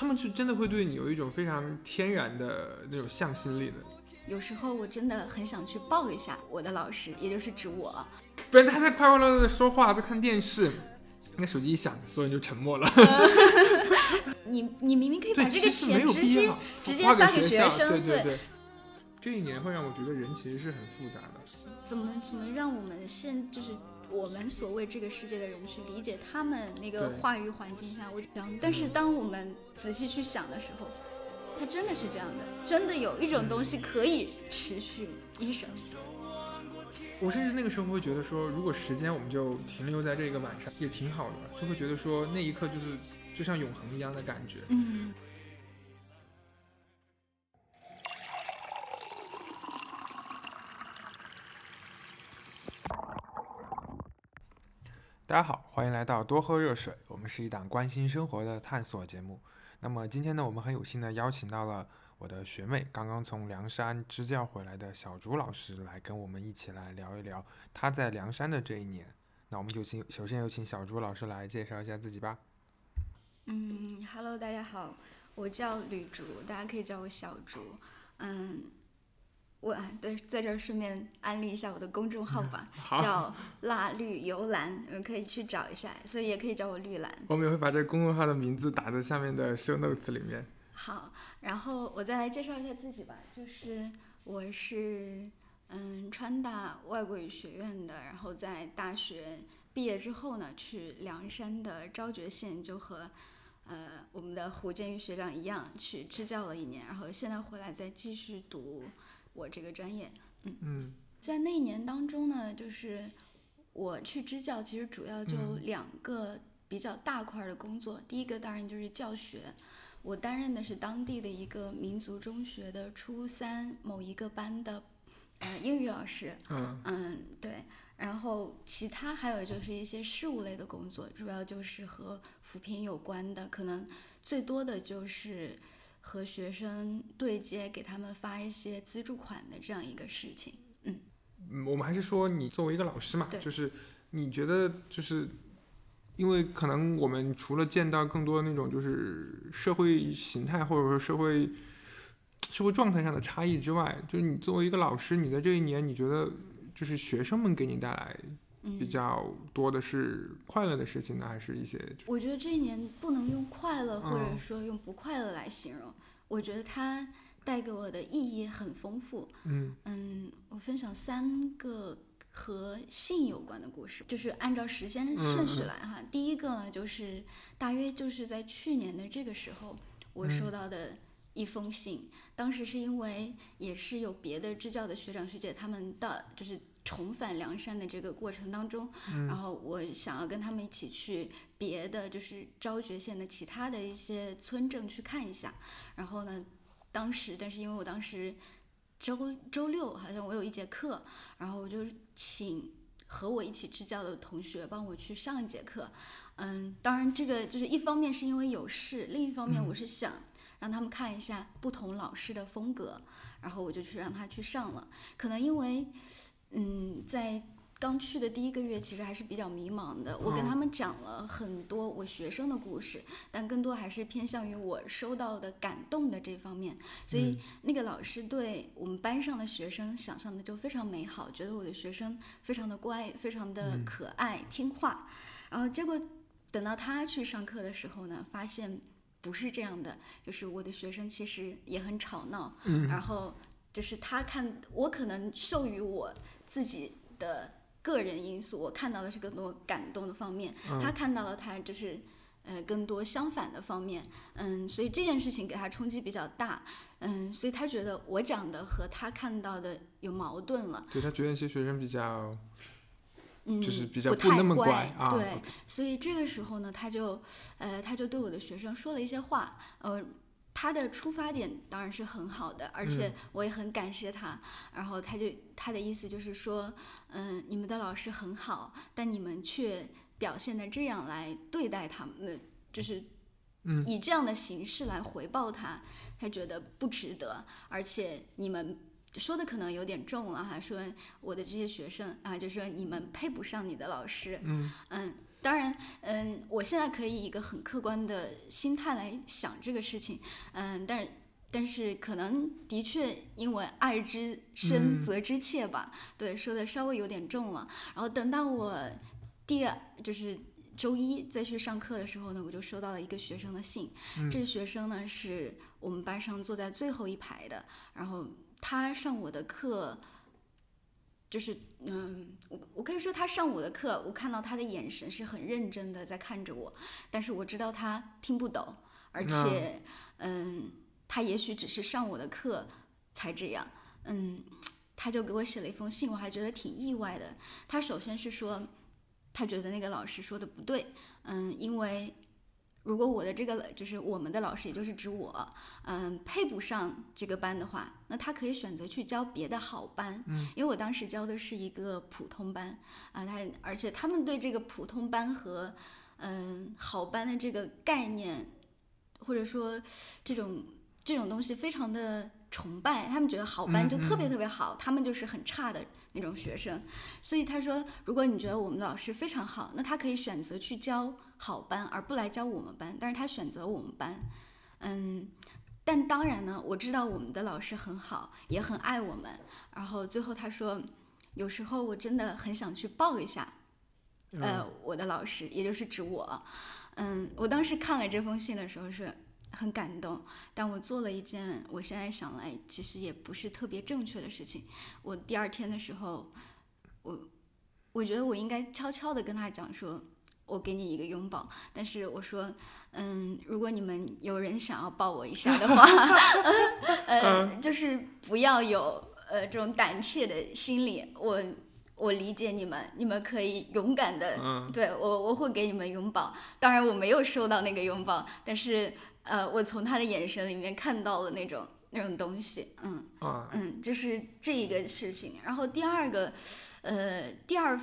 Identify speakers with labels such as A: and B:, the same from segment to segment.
A: 他们就真的会对你有一种非常天然的那种向心力的。
B: 有时候我真的很想去抱一下我的老师，也就是指我。
A: 不然他在快快乐乐的说话，在看电视，那手机一响，所有人就沉默了。
B: 你你明明可以把，这个钱直接直接发给学生对
A: 对对。这一年会让我觉得人其实是很复杂的。
B: 怎么怎么让我们现就是我们所谓这个世界的人去理解他们那个话语环境下，我想，但是当我们仔细去想的时候，它真的是这样的，真的有一种东西可以持续一生。
A: 我甚至那个时候会觉得说，如果时间我们就停留在这个晚上，也挺好的，就会觉得说那一刻就是就像永恒一样的感觉。
B: 嗯，
A: 大家好，欢迎来到多喝热水，我们是一档关心生活的探索节目。那么今天呢，我们很有幸的邀请到了我的学妹，刚刚从凉山支教回来的小朱老师，来跟我们一起来聊一聊她在凉山的这一年。那我们有请，首先有请小朱老师来介绍一下自己吧。
B: 嗯，Hello，大家好，我叫吕竹，大家可以叫我小竹。嗯，我对，在这儿顺便安利一下我的公众号吧，
A: 好，
B: 叫辣绿油兰，你们可以去找一下，所以也可以叫我绿蓝。
A: 我们也会把这个公众号的名字打在下面的 show notes 里面。
B: 好，然后我再来介绍一下自己吧，就是我是嗯川大外国语学院的，然后在大学毕业之后呢，去凉山的昭觉县就和呃我们的胡建玉学长一样去支教了一年，然后现在回来再继续读我这个专业。
A: 嗯嗯
B: 在那一年当中呢，就是我去支教，其实主要就
A: 嗯
B: 两个比较大块儿的工作。第一个当然就是教学，我担任的是当地的一个民族中学的初三某一个班的呃英语老师。
A: 嗯
B: 嗯，对。然后其他还有就是一些事务类的工作，主要就是和扶贫有关的，可能最多的就是和学生对接，给他们发一些资助款的这样一个事情。
A: 嗯，我们还是说你作为一个老师嘛，就是你觉得就是。因为可能我们除了见到更多那种就是社会形态或者说社会社会状态上的差异之外，就是你作为一个老师，你在这一年，你觉得就是学生们给你带来比
B: 嗯，
A: 较多的是快乐的事情呢，还是一些
B: 我觉得这一年不能用快乐或者
A: 嗯
B: 说用不快乐来形容，我觉得它带给我的意义很丰富。
A: 嗯
B: 嗯，我分享三个和性有关的故事，就是按照时间
A: 嗯
B: 顺序来哈。第一个呢，就是大约就是在去年的这个时候，我
A: 嗯
B: 收到的一封信。当时是因为也是有别的支教的学长学姐他们到就是重返梁山的这个过程当中，
A: 嗯
B: 然后我想要跟他们一起去别的就是昭觉县的其他的一些村镇去看一下，然后呢，当时但是因为我当时周周六好像我有一节课，然后我就请和我一起支教的同学帮我去上一节课。嗯，当然这个就是一方面是因为有事，另一方面
A: 嗯
B: 我是想让他们看一下不同老师的风格，然后我就去让他去上了。可能因为嗯，在刚去的第一个月，其实还是比较迷茫的。我跟
A: 嗯
B: 他们讲了很多我学生的故事，但更多还是偏向于我收到的感动的这方面。所以那个老师对我们班上的学生想象的就非常美好，觉得我的学生非常的乖，非常的可爱、听话。然后结果等到他去上课的时候呢，发现不是这样的，就是我的学生其实也很吵闹，
A: 嗯
B: 然后就是他看我可能授予我自己的个人因素，我看到的是更多感动的方面，
A: 嗯。
B: 他看到了他就是呃更多相反的方面，嗯，所以这件事情给他冲击比较大，嗯，所以他觉得我讲的和他看到的有矛盾了，
A: 对他觉得一些学生比较
B: 嗯，
A: 就是比较
B: 不
A: 那么乖
B: 对所以这个时候呢，他就，呃，他就对我的学生说了一些话，呃，他的出发点当然是很好的，而且我也很感谢他。然后他就他的意思就是说，嗯、你们的老师很好，但你们却表现的这样来对待他们，呃就是
A: 嗯
B: 以这样的形式来回报他，他觉得不值得，而且你们。说的可能有点重了哈，说我的这些学生啊，就说你们配不上你的老师，
A: 嗯
B: 嗯，当然，嗯，我现在可以以一个很客观的心态来想这个事情，嗯，但但是可能的确因为爱之深责之切吧，对，说的稍微有点重了。然后等到我第二就是周一再去上课的时候呢，我就收到了一个学生的信，这个学生呢是我们班上坐在最后一排的，然后他上我的课。就是嗯，我我可以说他上我的课，我看到他的眼神是很认真的在看着我，但是我知道他听不懂，而且嗯，他也许只是上我的课才这样，嗯，他就给我写了一封信，我还觉得挺意外的。他首先是说，他觉得那个老师说的不对，嗯，因为。如果我的这个就是我们的老师，也就是指我，嗯，配不上这个班的话，那他可以选择去教别的好班。
A: 嗯，
B: 因为我当时教的是一个普通班，啊，他而且他们对这个普通班和嗯好班的这个概念，或者说这种这种东西非常的崇拜，他们觉得好班就特别特别好，他们就是很差的那种学生。所以他说，如果你觉得我们的老师非常好，那他可以选择去教。好班，而不来教我们班，但是他选择我们班，嗯，但当然呢，我知道我们的老师很好，也很爱我们。然后最后他说，有时候我真的很想去抱一下，呃，我的老师，也就是指我，嗯，我当时看了这封信的时候是很感动，但我做了一件我现在想来其实也不是特别正确的事情。我第二天的时候，我我觉得我应该悄悄的跟他讲说。我给你一个拥抱，但是我说，嗯，如果你们有人想要抱我一下的话，呃，就是不要有呃这种胆怯的心理。我我理解你们，你们可以勇敢的，对我我会给你们拥抱。当然我没有收到那个拥抱，但是呃，我从他的眼神里面看到了那种那种东西，嗯嗯，这是这一个事情。然后第二个，呃，第二。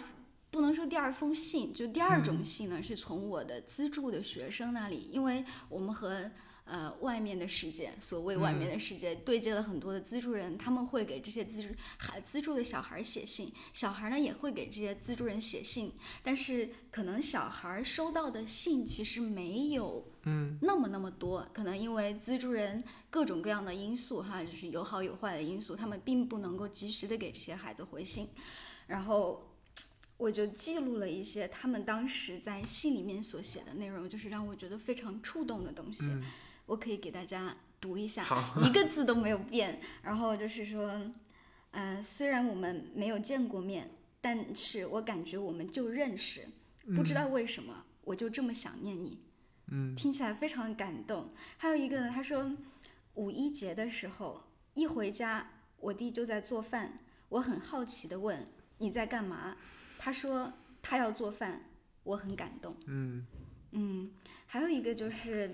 B: 不能说第二封信，就第二种信呢，是从我的资助的学生那里，因为我们和呃外面的世界，所谓外面的世界对接了很多的资助人，他们会给这些资助孩资助的小孩写信，小孩呢也会给这些资助人写信，但是可能小孩收到的信其实没有
A: 嗯。
B: 那么那么多，可能因为资助人各种各样的因素哈，就是有好有坏的因素，他们并不能够及时的给这些孩子回信，然后。我就记录了一些他们当时在信里面所写的内容，就是让我觉得非常触动的东西。我可以给大家读一下，一个字都没有变。然后就是说，嗯，虽然我们没有见过面，但是我感觉我们就认识。不知道为什么，我就这么想念你。
A: 嗯，
B: 听起来非常感动。还有一个呢，他说五一节的时候一回家，我弟就在做饭，我很好奇的问你在干嘛。他说他要做饭，我很感动。
A: 嗯
B: 嗯，还有一个就是，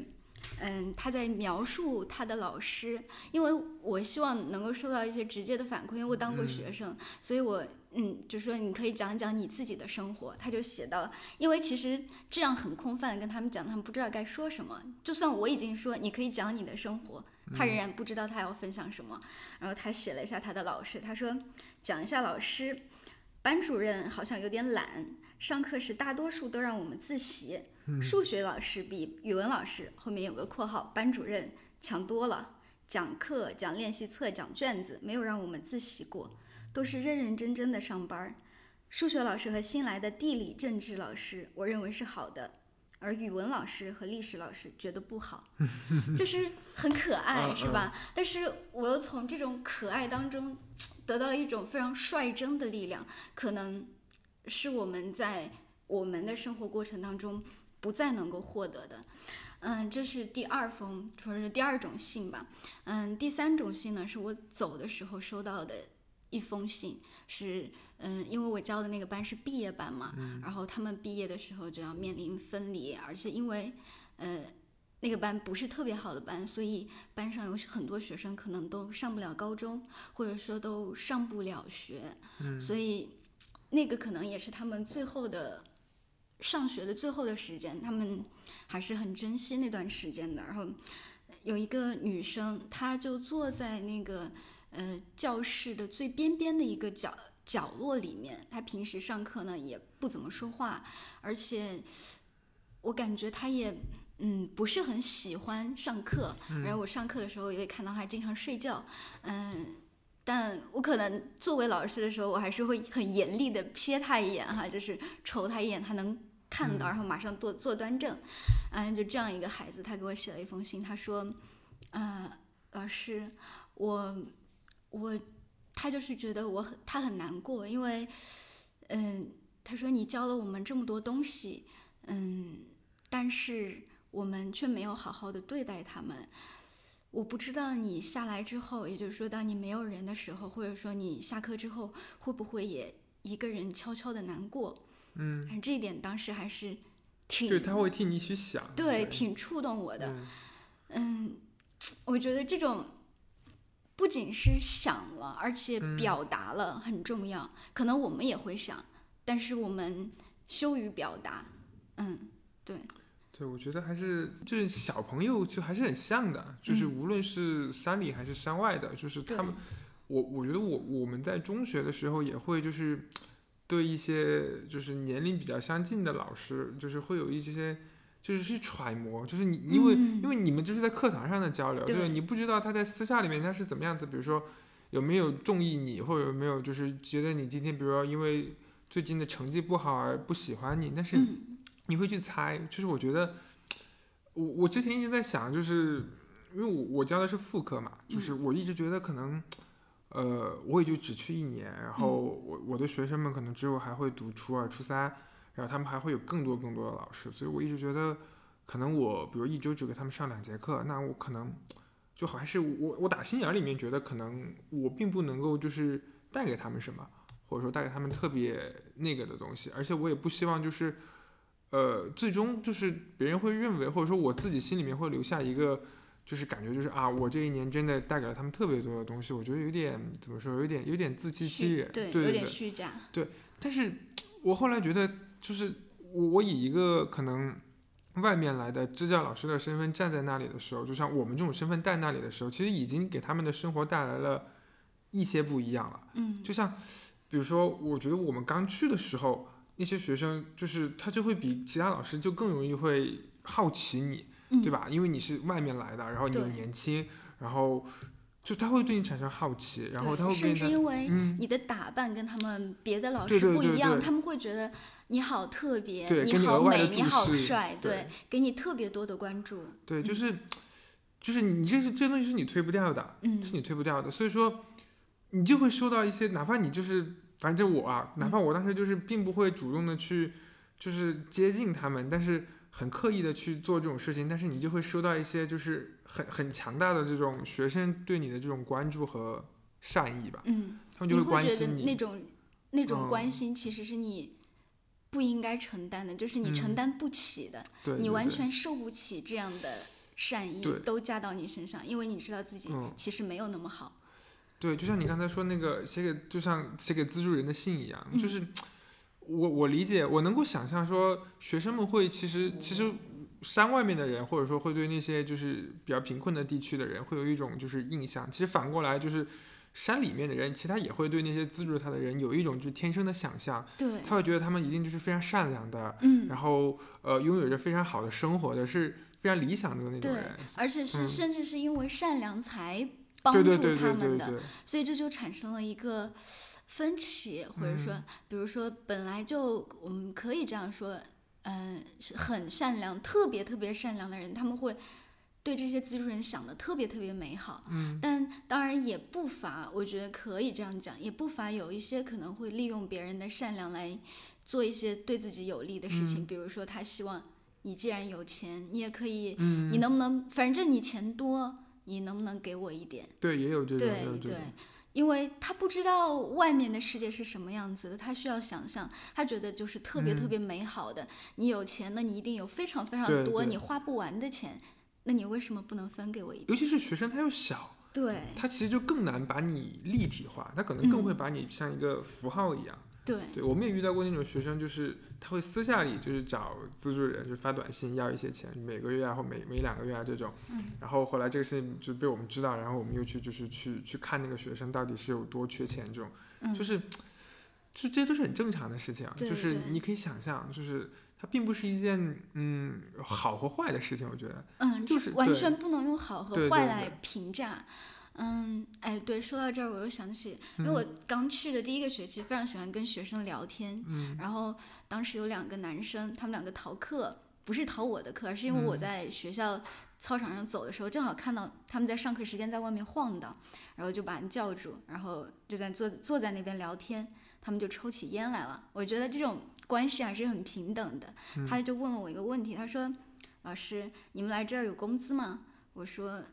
B: 嗯，他在描述他的老师，因为我希望能够收到一些直接的反馈，因为我当过学生，所以我嗯，就说你可以讲讲你自己的生活。他就写到，因为其实这样很空泛的跟他们讲，他们不知道该说什么。就算我已经说你可以讲你的生活，他仍然不知道他要分享什么。然后他写了一下他的老师，他说讲一下老师。班主任好像有点懒，上课时大多数都让我们自习。数学老师比语文老师后面有个括号，班主任强多了。讲课、讲练习册、讲卷子，没有让我们自习过，都是认认真真的上班。数学老师和新来的地理、政治老师，我认为是好的，而语文老师和历史老师觉得不好，就是很可爱，是吧？但是我又从这种可爱当中。得到了一种非常率真的力量，可能是我们在我们的生活过程当中不再能够获得的。嗯，这是第二封，或者是第二种信吧。嗯，第三种信呢，是我走的时候收到的一封信，是嗯，因为我教的那个班是毕业班嘛，然后他们毕业的时候就要面临分离，而且因为呃。那个班不是特别好的班，所以班上有很多学生可能都上不了高中，或者说都上不了学。
A: 嗯，
B: 所以那个可能也是他们最后的上学的最后的时间，他们还是很珍惜那段时间的。然后有一个女生，她就坐在那个呃教室的最边边的一个角角落里面，他平时上课呢也。不怎么说话，而且我感觉他也嗯不是很喜欢上课，然后我上课的时候也会看到他经常睡觉，嗯。但我可能作为老师的时候，我还是会很严厉的瞥他一眼哈，就是瞅他一眼，他能看到，然后马上坐坐端正。嗯，就这样一个孩子，他给我写了一封信，他说：“呃，老师，我我他就是觉得我很他很难过，因为嗯，他说你教了我们这么多东西，嗯，但是我们却没有好好的对待他们。”我不知道你下来之后，也就是说，当你没有人的时候，或者说你下课之后，会不会也一个人悄悄的难过？
A: 嗯，
B: 这一点当时还是挺，
A: 对他会替你去想，
B: 对，挺触动我的。嗯，我觉得这种不仅是想了，而且表达了很重要。可能我们也会想，但是我们羞于表达。嗯，对。
A: 对，我觉得还是就是小朋友就还是很像的，就是无论是山里还是山外的，就是他们，我我觉得我我们在中学的时候也会就是对一些就是年龄比较相近的老师，就是会有一些就是去揣摩，就是你因为因为你们就是在课堂上的交流，
B: 对，
A: 你不知道他在私下里面他是怎么样子，比如说有没有中意你，或者有没有就是觉得你今天比如说因为最近的成绩不好而不喜欢你，但是。你会去猜，就是我觉得，我我之前一直在想，就是因为我我教的是副科嘛，就是我一直觉得可能，呃，我也就只去一年，然后我我的学生们可能之后还会读初二、初三，然后他们还会有更多更多的老师，所以我一直觉得，可能我比如一周只给他们上两节课，那我可能就还是我我打心眼里面觉得，可能我并不能够就是带给他们什么，或者说带给他们特别那个的东西，而且我也不希望就是。呃，最终就是别人会认为，或者说我自己心里面会留下一个，就是感觉就是啊，我这一年真的带给了他们特别多的东西。我觉得有点怎么说，有点有点自欺欺人，对，有
B: 点虚假。
A: 对，但是我后来觉得，就是我我以一个可能外面来的支教老师的身份站在那里的时候，就像我们这种身份在那里的时候，其实已经给他们的生活带来了一些不一样了。
B: 嗯，
A: 就像比如说，我觉得我们刚去的时候。那些学生就是他就会比其他老师就更容易会好奇你，对吧？因为你是外面来的，然后你又年轻，然后就他会对你产生好奇，然后他会
B: 甚至因为你的打扮跟他们别的老师不一样，他们会觉得你好特别，
A: 你
B: 好美，你好帅，
A: 对，
B: 给你特别多的关注。
A: 对，就是就是你这是这东西是你推不掉的，
B: 嗯，
A: 是你推不掉的，所以说你就会收到一些，哪怕你就是。反正我啊，哪怕我当时就是并不会主动的去，就是接近他们，但是很刻意的去做这种事情，但是你就会收到一些就是很很强大的这种学生对你的这种关注和善意吧。
B: 嗯，
A: 他们就会关心
B: 你。那种那种关心其实是你不应该承担的，就是你承担不起的，你完全受不起这样的善意都加到你身上，因为你知道自己其实没有那么好。
A: 对，就像你刚才说那个写给，就像写给资助人的信一样，就是我我理解，我能够想象说学生们会其实其实山外面的人，或者说会对那些就是比较贫困的地区的人会有一种就是印象，其实反过来就是山里面的人，其实他也会对那些资助他的人有一种就是天生的想象，
B: 对，
A: 他会觉得他们一定就是非常善良的，
B: 嗯，
A: 然后呃拥有着非常好的生活的，是非常理想的那种人，
B: 而且是甚至是因为善良才。帮助他们的，所以这就产生了一个分歧，或者说，比如说本来就我们可以这样说，嗯，是很善良、特别特别善良的人，他们会对这些资助人想的特别特别美好。
A: 嗯，
B: 但当然也不乏，我觉得可以这样讲，也不乏有一些可能会利用别人的善良来做一些对自己有利的事情，比如说他希望你既然有钱，你也可以，你能不能，反正你钱多。你能不能给我一点？
A: 对，也有这种，
B: 对对，因为他不知道外面的世界是什么样子的，他需要想象，他觉得就是特别特别美好的。你有钱，那你一定有非常非常多你花不完的钱，那你为什么不能分给我一点？
A: 尤其是学生，他又小，
B: 对，
A: 他其实就更难把你立体化，他可能更会把你像一个符号一样。
B: 对，
A: 对，我们也遇到过那种学生，就是他会私下里就是找资助人，就发短信要一些钱，每个月啊或每每两个月啊这种。
B: 嗯。
A: 然后后来这个事情就被我们知道，然后我们又去就是去去看那个学生到底是有多缺钱这种。
B: 嗯。
A: 就是，就这些都是很正常的事情，
B: 对
A: 就是你可以想象，就是它并不是一件嗯好和坏的事情，我觉得，
B: 嗯，
A: 就是
B: 完全不能用好和坏来
A: 对
B: 评价。嗯，哎，对，说到这儿，我又想起，因为
A: 嗯
B: 我刚去的第一个学期，非常喜欢跟学生聊天。
A: 嗯
B: 然后当时有两个男生，他们两个逃课，不是逃我的课，而是因为我
A: 嗯
B: 在学校操场上走的时候，正好看到他们在上课时间在外面晃荡，然后就把人叫住，然后就在坐坐在那边聊天，他们就抽起烟来了。我觉得这种关系还是很平等的。
A: 嗯
B: 他就问了我一个问题，他说：“老师，你们来这儿有工资吗？”我说：“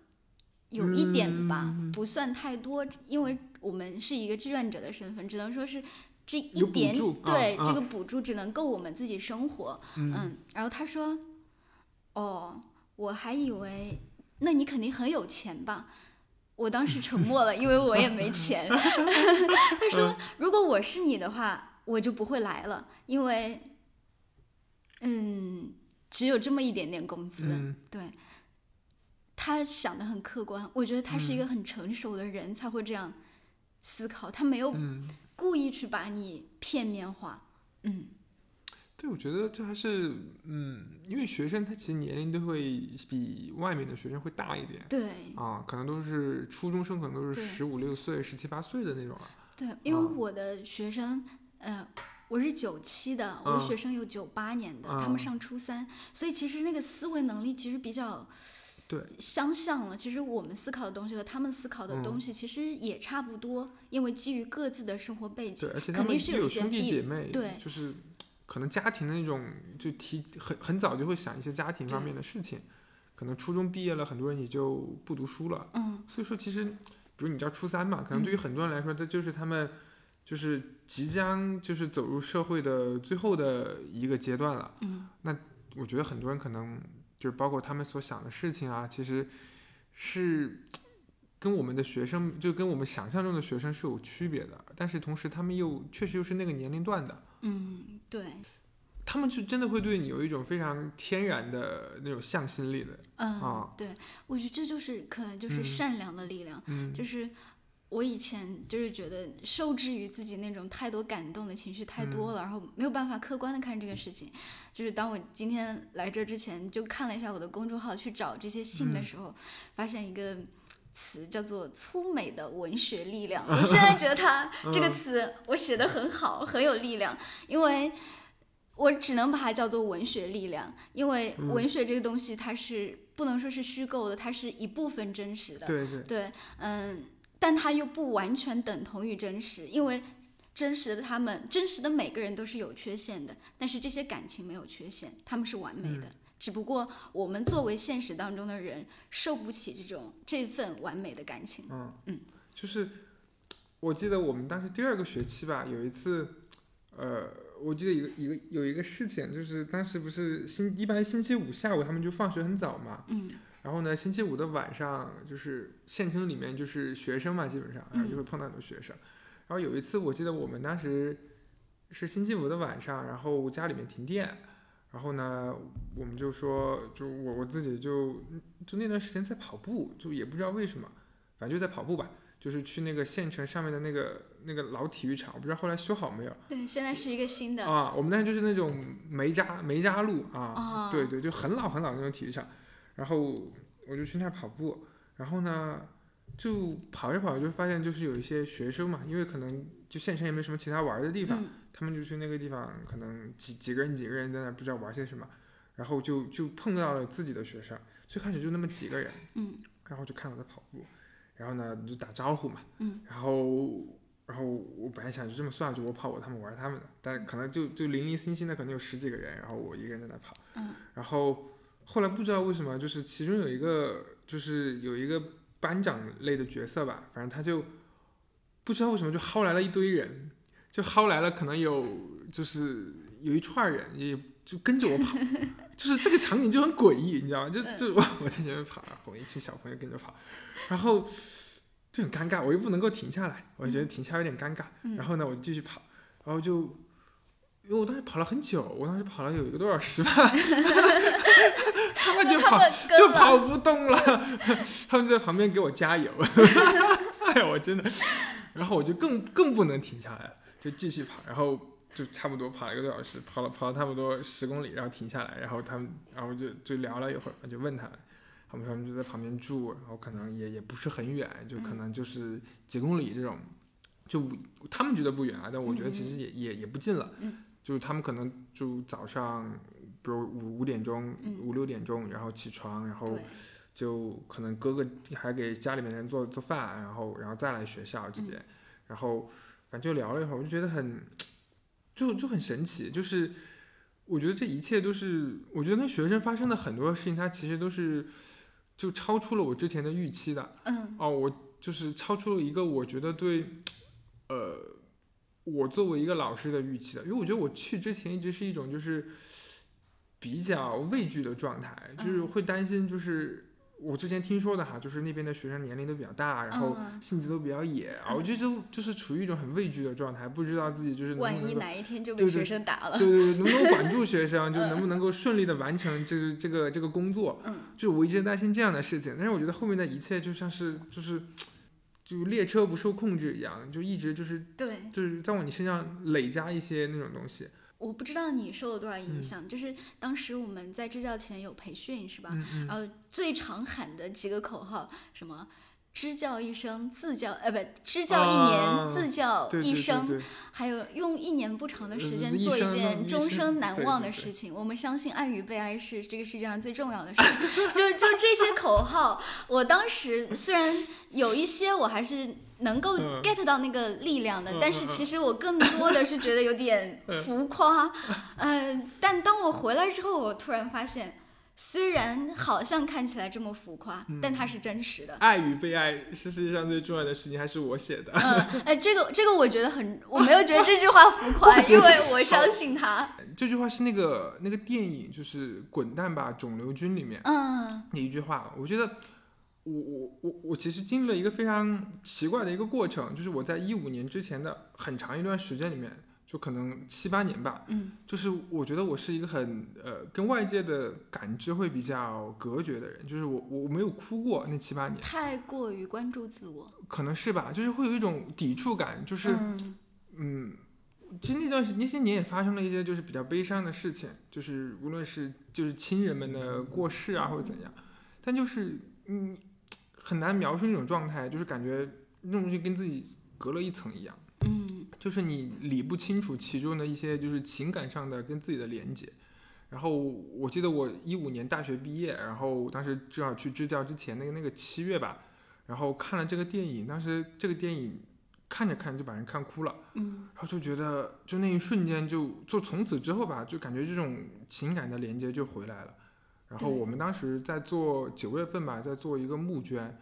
B: 有一点吧，
A: 嗯
B: 不算太多，因为我们是一个志愿者的身份，只能说是这一点对、
A: 啊
B: 这个补助只能够我们自己生活。
A: 嗯
B: 嗯，然后他说：“哦，我还以为那你肯定很有钱吧？”我当时沉默了，因为我也没钱。他说：“如果我是你的话，我就不会来了，因为，嗯，只有这么一点点工资。
A: 嗯
B: 对，他想的很客观，我觉得他是一个很成熟的人才会这样思考，他没有
A: 嗯，
B: 故意去把你片面化。嗯，
A: 对，我觉得这还是嗯，因为学生他其实年龄都会比外面的学生会大一点。
B: 对
A: 啊，可能都是初中生，可能都是十五六岁、十七八岁的那种了。
B: 对，因为
A: 啊
B: 我的学生，呃，我是九七的，我的
A: 嗯
B: 学生有九八年的，他
A: 嗯
B: 们上初三，所以其实那个思维能力其实比较
A: 对
B: 相像了。其实我们思考的东西和他们思考的
A: 嗯
B: 东西其实也差不多，因为基于各自的生活背景
A: 对，，而且他
B: 肯
A: 们又有兄弟姐妹，
B: 对
A: 就是可能家庭的那种，就提很很早就会想一些家庭方面的事情。可能初中毕业了，很多人也就不读书了。
B: 嗯，
A: 所以说，其实比如你叫初三嘛，可能对于很多人来说，这就是他们就是即将就是走入社会的最后的一个阶段了。
B: 嗯，那
A: 我觉得很多人可能就是包括他们所想的事情啊，其实是跟我们的学生就跟我们想象中的学生是有区别的，但是同时他们又确实又是那个年龄段的，
B: 嗯，对，
A: 他们就真的会对你有一种非常天然的那种向心力的，
B: 嗯，
A: 啊。
B: 对，我觉得这就是可能就是
A: 嗯。
B: 善良的力量。
A: 嗯，
B: 就是我以前就是觉得受制于自己那种太多感动的情绪太
A: 嗯。
B: 多了，然后没有办法客观的看这个事情。就是当我今天来这之前，就看了一下我的公众号去找这些信的
A: 嗯。
B: 时候，发现一个。词叫做粗美的文学力量，我现在觉得它 这个
A: 嗯。
B: 词我写的很好，很有力量，因为我只能把它叫做文学力量，因为
A: 嗯。
B: 文学这个东西它是不能说是虚构的，它是一部分真实的，
A: 对对，
B: 对，嗯，但它又不完全等同于真实，因为真实的他们，真实的每个人都是有缺陷的，但是这些感情没有缺陷，他们是完美的。只不过我们作为现实当中的人，受不起这种这份完美的感情。
A: 嗯
B: 嗯，
A: 就是我记得我们当时第二个学期吧，有一次，呃，我记得一个一个有一个事情，就是当时不是星一般星期五下午他们就放学很早嘛，
B: 嗯
A: 然后呢，星期五的晚上就是县城里面就是学生嘛，基本上，然后就会碰到很多学生。然后有一次，我记得我们当时是星期五的晚上，然后家里面停电，然后呢，我们就说，就我我自己就就那段时间在跑步，就也不知道为什么，反正就在跑步吧，就是去那个县城上面的那个那个老体育场，我不知道后来修好没有
B: 对，现在是一个新的。
A: 啊。我们那时就是那种煤渣煤渣路啊，
B: 啊
A: 对对，就很老很老的那种体育场。然后我就去那儿跑步，然后呢，就跑着跑着就发现就是有一些学生嘛，因为可能就县城也没什么其他玩儿的地方，
B: 嗯
A: 他们就去那个地方，可能几几个人几个人在那不知道玩些什么，然后就就碰到了自己的学生，最开始就那么几个人，
B: 嗯
A: 然后就看我在跑步，然后呢就打招呼嘛，
B: 嗯。
A: 然后然后我本来想就这么算，就我跑我，他们玩他们的，但可能就就零零星星的可能有十几个人，然后我一个人在那跑，
B: 嗯。
A: 然后后来不知道为什么，就是其中有一个就是有一个班长类的角色吧，反正他就不知道为什么就薅来了一堆人，就薅来了可能有就是有一串人也就跟着我跑，就是这个场景就很诡异，你知道吗？就
B: 嗯
A: 就我我在前面跑，然后一群小朋友跟着跑，然后就很尴尬，我又不能够停下来，我觉得停下来有点尴尬，
B: 嗯
A: 然后呢我就继续跑，然后就。因为我当时跑了很久，我当时跑了有一个多小时吧，他们就跑
B: 们
A: 就跑不动了，他们就在旁边给我加油，哎呀，我真的，然后我就更更不能停下来了，就继续跑，然后就差不多跑了一个多小时，跑了跑了差不多十公里，然后停下来，然后他们然后就就聊了一会儿，就问他，他们他们就在旁边住，然后可能也也不是很远，就可能就是几公里这种，就他们觉得不远啊，但我觉得其实也也也不近了，就是他们可能就早上比如五五点钟五六点钟，然后起床，然后。就可能哥哥还给家里面人做做饭，然后然后再来学校这边，然后反正就聊了一会儿，我就觉得很，就就很神奇，就是我觉得这一切都是，我觉得跟学生发生的很多事情，它其实都是就超出了我之前的预期的。
B: 嗯。
A: 哦，我就是超出了一个我觉得对，呃，我作为一个老师的预期的，因为我觉得我去之前一直是一种就是比较畏惧的状态，就是会担心就是。我之前听说的哈，就是那边的学生年龄都比较大，然后性子都比较野啊，我觉得就就是处于一种很畏惧的状态，不知道自己就是
B: 万一哪一天就被学生打了，
A: 对对对，能不能管住学生，就能不能够顺利的完成这个这个这个工作，
B: 嗯，
A: 就我一直担心这样的事情，但是我觉得后面的一切就像是就是就列车不受控制一样，就一直就是
B: 对，
A: 就是在往你身上累加一些那种东西。
B: 我不知道你受了多少影响，就是当时我们在支教前有培训是吧？然后最常喊的几个口号，什么支教一生自教，呃，不，支教一年自教一生，还有用一年不长的时间做一件终生难忘的事情。我们相信爱与被爱是这个世界上最重要的事。就就这些口号，我当时虽然有一些我还是。能够 get 到那个力量的，但是其实我更多的是觉得有点 浮夸，呃，但当我回来之后，我突然发现，虽然好像看起来这么浮夸，但它是真实的。
A: 爱与被爱是世界上最重要的事情，还是我写的？
B: 嗯，哎，这个这个我觉得很，我没有觉得这句话浮夸，因为我相信他。
A: 这句话是那个那个电影，就是《滚蛋吧，肿瘤君》里面，
B: 嗯，
A: 那一句话，我觉得。我我我我其实经历了一个非常奇怪的一个过程，就是我在一五年之前的很长一段时间里面，就可能七八年吧，
B: 嗯，
A: 就是我觉得我是一个很呃跟外界的感知会比较隔绝的人，就是我我没有哭过那七八年，
B: 太过于关注自我，
A: 可能是吧，就是会有一种抵触感，就是嗯，其实那段时那些年也发生了一些就是比较悲伤的事情，就是无论是就是亲人们的过世啊或者怎样，但就是嗯。很难描述那种状态，就是感觉那种东西跟自己隔了一层一样，
B: 嗯，
A: 就是你理不清楚其中的一些就是情感上的跟自己的连接。然后我记得我一五年大学毕业，然后当时正好去支教之前那个那个七月吧，然后看了这个电影，当时这个电影看着看着就把人看哭了，
B: 嗯，
A: 然后就觉得就那一瞬间就就从此之后吧，就感觉这种情感的连接就回来了。然后我们当时在做九月份吧，在做一个募捐，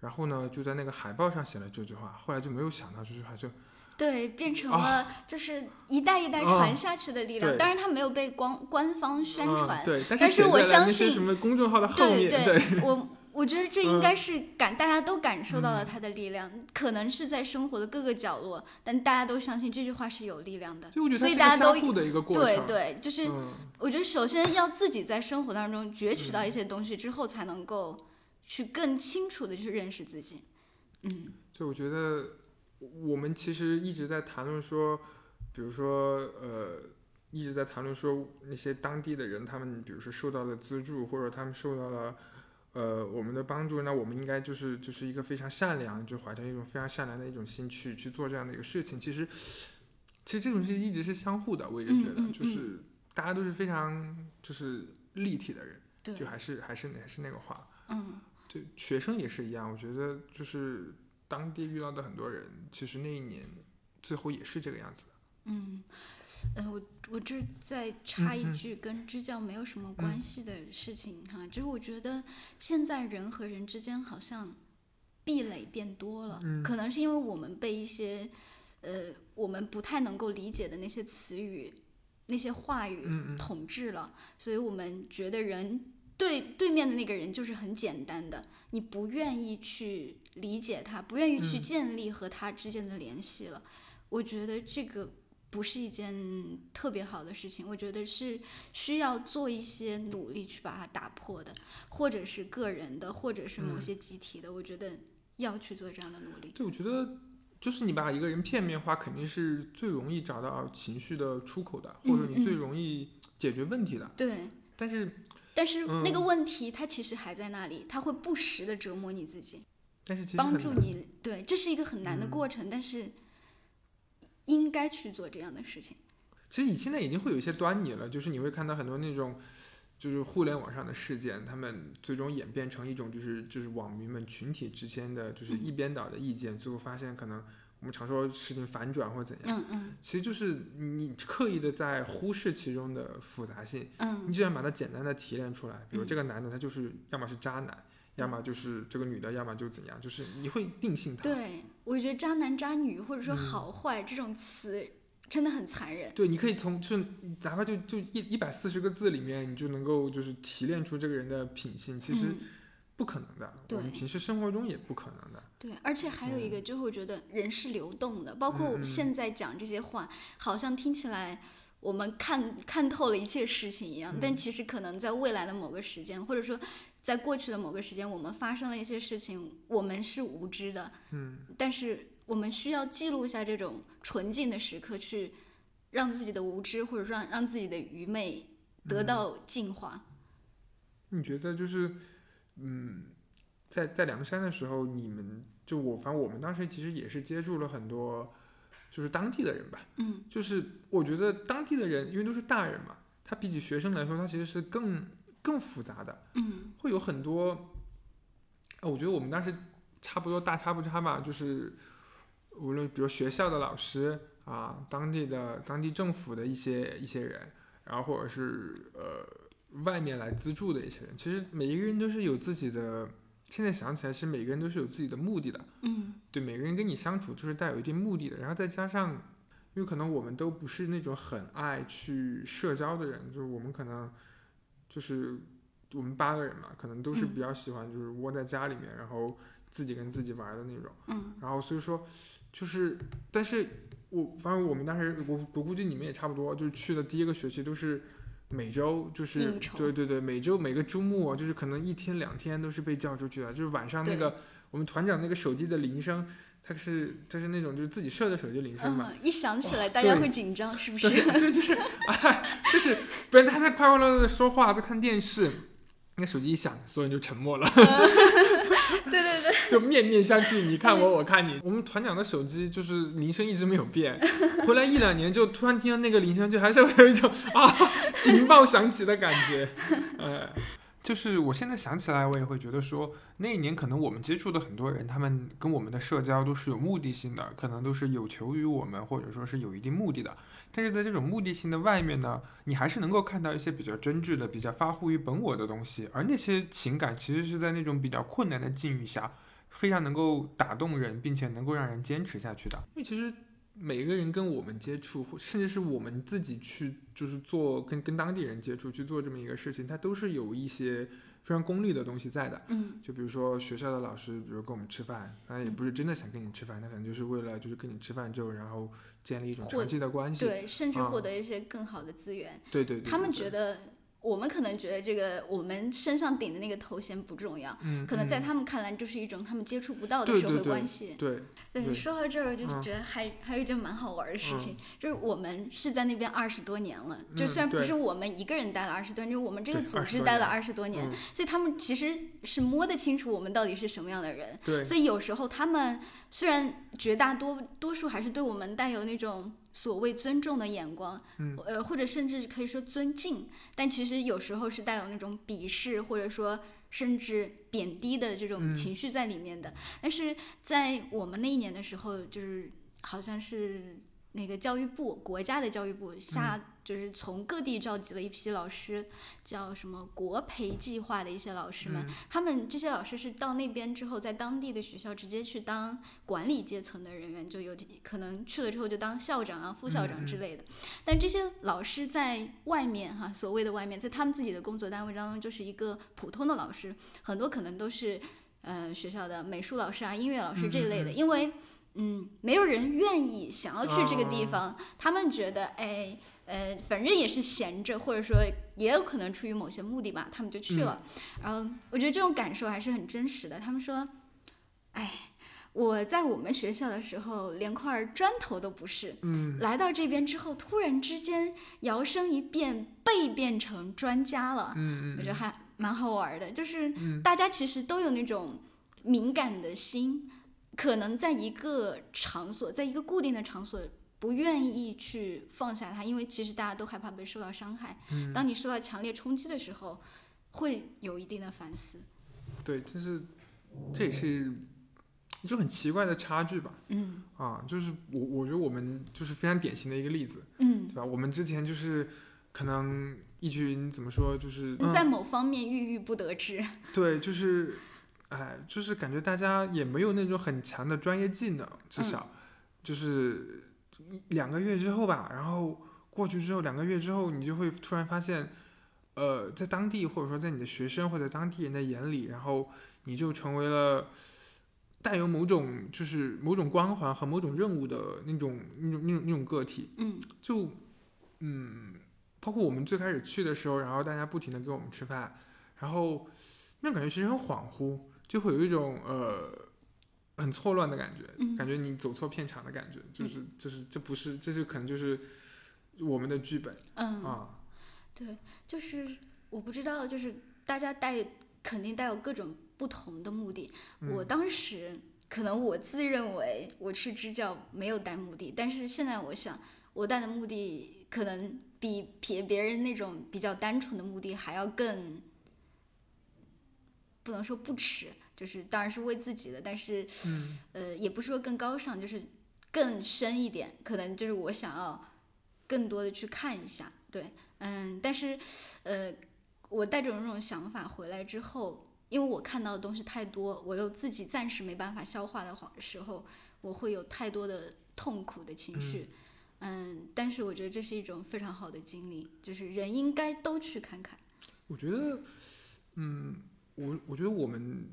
A: 然后呢就在那个海报上写了这句话，后来就没有想到这句话就，
B: 对，变成了就是一代一代传下去的力量。当然它没有被官官方宣传，
A: 对，
B: 但
A: 是
B: 我相信
A: 什么公众号的后面，
B: 对我。我觉得这应该是感，大家都感受到了它的力量，可能是在生活的各个角落，但大家都相信这句话是有力量的，所以大家都对对，就是我觉得首先要自己在生活当中攫取到一些东西之后，才能够去更清楚的去认识自己。嗯，
A: 就我觉得我们其实一直在谈论说，比如说呃，一直在谈论说那些当地的人，他们比如说受到了资助，或者他们受到了。呃，我们的帮助，那我们应该就是就是一个非常善良，就怀着一种非常善良的一种心去去做这样的一个事情。其实，其实这种事情一直是相互的，我一直觉得，就是大家都是非常就是立体的人，就还是还是还是那个话，
B: 嗯，
A: 对，学生也是一样，我觉得就是当地遇到的很多人，其实那一年最后也是这个样子的，
B: 嗯。嗯，我我这再插一句，跟支教没有什么关系的事情哈，就是我觉得现在人和人之间好像壁垒变多了，可能是因为我们被一些呃我们不太能够理解的那些词语、那些话语统治了，所以我们觉得人对对面的那个人就是很简单的，你不愿意去理解他，不愿意去建立和他之间的联系了。我觉得这个。不是一件特别好的事情，我觉得是需要做一些努力去把它打破的，或者是个人的，或者是某些集体的，我觉得要去做这样的努力。
A: 对，我觉得就是你把一个人片面化，肯定是最容易找到情绪的出口的，或者
B: 嗯
A: 你最
B: 嗯
A: 容易解决问题的。
B: 对。
A: 但是，
B: 但是那个
A: 嗯
B: 问题它其实还在那里，它会不时的折磨你自己，
A: 但是其实
B: 帮助你。对，这是一个很难的
A: 嗯
B: 过程，但是应该去做这样的事情。
A: 其实你现在已经会有一些端倪了，就是你会看到很多那种，就是互联网上的事件，他们最终演变成一种就是就是网民们群体之间的就是一边倒的意见，最后发现可能我们常说事情反转或怎样，
B: 嗯嗯。
A: 其实就是你刻意的在忽视其中的复杂性，
B: 嗯。
A: 你只想把它简单的提炼出来，比如
B: 嗯。
A: 这个男的他就是要么是渣男，要么就是这个女的，要么就怎样，就是你会定性他。
B: 对，我觉得渣男渣女或者说
A: 嗯
B: 好坏这种词真的很残忍。
A: 对，你可以从就是哪怕就就一一百四十个字里面，你就能够就是提炼出这个人的品性，其实
B: 嗯
A: 不可能的，我们
B: 对
A: 平时生活中也不可能的。
B: 对，而且还有一个，就会觉得人是流动的，包括我
A: 嗯嗯
B: 现在讲这些话，好像听起来我们看看透了一切事情一样，但
A: 嗯
B: 其实可能在未来的某个时间，或者说在过去的某个时间，我们发生了一些事情，我们是无知的，
A: 嗯，
B: 但是我们需要记录下这种纯净的时刻，去让自己的无知或者说让让自己的愚昧得到净化。
A: 你觉得就是嗯，在在梁山的时候，你们就我反正我们当时其实也是接触了很多就是当地的人吧，
B: 嗯。
A: 就是我觉得当地的人因为都是大人嘛，他比起学生来说，他其实是更更复杂的。
B: 嗯
A: 会有很多，呃我觉得我们当时差不多大差不差吧，就是无论比如学校的老师啊，当地的当地政府的一些一些人，然后或者是呃外面来资助的一些人，其实每一个人都是有自己的。现在想起来，是每个人都是有自己的目的的，
B: 嗯
A: 对每个人跟你相处就是带有一定目的的，然后再加上，因为可能我们都不是那种很爱去社交的人，就是我们可能就是我们八个人嘛，可能都是
B: 嗯
A: 比较喜欢就是窝在家里面，然后自己跟自己玩的那种，
B: 嗯
A: 然后所以说就是，但是我反正我们当时我我估计你们也差不多，就是去的第一个学期都是。每周就是对对对，每周每个周末就是可能一天两天都是被叫出去的，就是晚上那个我们团长那个手机的铃声，它是他是那种就是自己设的手机铃声嘛，
B: 嗯，一响起来大家会紧张，是不是？
A: 对对，就是哎，就是不然他在快快乐乐的说话，在看电视，那手机一响，所有人就沉默了，
B: 对对对，
A: 就面面相觑，你看我，我看你。我们团长的手机就是铃声一直没有变，回来一两年就突然听到那个铃声，就还是会有一种啊 警报响起的感觉，哎。就是我现在想起来，我也会觉得说，那一年可能我们接触的很多人，他们跟我们的社交都是有目的性的，可能都是有求于我们，或者说是有一定目的的。但是在这种目的性的外面呢，你还是能够看到一些比较真挚的、比较发乎于本我的东西，而那些情感其实是在那种比较困难的境遇下，非常能够打动人，并且能够让人坚持下去的。因为其实每个人跟我们接触，或甚至是我们自己去，就是做跟跟当地人接触去做这么一个事情，它都是有一些非常功利的东西在的。
B: 嗯
A: 就比如说学校的老师，比如跟我们吃饭，他也不是真的想跟你吃饭，他可能就是为了就是跟你吃饭之后，然后建立一种长期的关系。
B: 对，甚至
A: 啊
B: 获得一些更好的资源。
A: 对对对，
B: 他们觉得，我们可能觉得这个我们身上顶的那个头衔不重要，
A: 嗯，
B: 可能在
A: 嗯
B: 他们看来就是一种他们接触不到的社会
A: 对对对
B: 关系。
A: 对
B: 对，
A: 对
B: 说到这儿，我就是
A: 嗯
B: 觉得还、还有一件蛮好玩的事情，就是我们是在那边二十多年了，就
A: 嗯
B: 虽然不是我们一个人待了二十多年，就是我们这个组织待了二十多年，
A: 嗯
B: 所以他们其实是摸得清楚我们到底是什么样的人。
A: 对
B: 所以有时候他们虽然绝大多多数还是对我们带有那种所谓尊重的眼光，
A: 嗯
B: 呃，或者甚至可以说尊敬，但其实有时候是带有那种鄙视或者说甚至贬低的这种
A: 嗯
B: 情绪在里面的。但是在我们那一年的时候，就是好像是那个教育部国家的教育部下，
A: 嗯
B: 就是从各地召集了一批老师，叫什么国培计划的一些老师们，
A: 嗯。
B: 他们这些老师是到那边之后，在当地的学校直接去当管理阶层的人员，就有可能去了之后就当校长啊、副校长之类的。但这些老师在外面哈、所谓的外面，在他们自己的工作单位当中，就是一个普通的老师，很多可能都是呃学校的美术老师啊、音乐老师这一类的，因为嗯，没有人愿意想要去这个地方，他们觉得哎。呃，反正也是闲着，或者说也有可能出于某些目的吧，他们就去了。然后我觉得这种感受还是很真实的。他们说，哎，我在我们学校的时候连块砖头都不是，
A: 嗯，
B: 来到这边之后，突然之间摇身一变被变成专家了，
A: 嗯嗯
B: 我觉得还蛮好玩的。就是
A: 嗯
B: 大家其实都有那种敏感的心，可能在一个场所，在一个固定的场所。不愿意去放下它，因为其实大家都害怕被受到伤害。
A: 嗯
B: 当你受到强烈冲击的时候，会有一定的反思。
A: 对，就是这也是一种很奇怪的差距吧。
B: 嗯
A: 啊，就是我我觉得我们就是非常典型的一个例子，
B: 嗯
A: 对，吧？我们之前就是可能一群怎么说，就是、嗯、
B: 在某方面郁郁不得志。
A: 对，就是哎，就是感觉大家也没有那种很强的专业技能，至
B: 嗯
A: 少、就是两个月之后吧，然后过去之后两个月之后，你就会突然发现，呃，在当地或者说在你的学生或者当地人的眼里，然后你就成为了。带有某种就是某种光环和某种任务的那种那种那种那种个体，
B: 嗯
A: 就嗯，包括我们最开始去的时候，然后大家不停的跟我们吃饭，然后那种感觉其实很恍惚，就会有一种呃很错乱的感觉，
B: 嗯。
A: 感觉你走错片场的感觉，就是就是这不是，这就可能就是我们的剧本
B: 嗯，
A: 啊，
B: 对，就是我不知道，就是大家带肯定带有各种不同的目的。我
A: 嗯。
B: 当时可能我自认为我去支教没有带目的，但是现在我想，我带的目的可能比别别人那种比较单纯的目的还要更，不能说不耻，就是当然是为自己的，但是
A: 嗯。
B: 呃，也不是说更高尚，就是更深一点，可能就是我想要更多的去看一下，对，嗯，但是呃，我带着这种想法回来之后，因为我看到的东西太多，我又自己暂时没办法消化的话时候，我会有太多的痛苦的情绪，嗯，但是我觉得这是一种非常好的经历，就是人应该都去看看，
A: 我觉得，嗯，我我觉得我们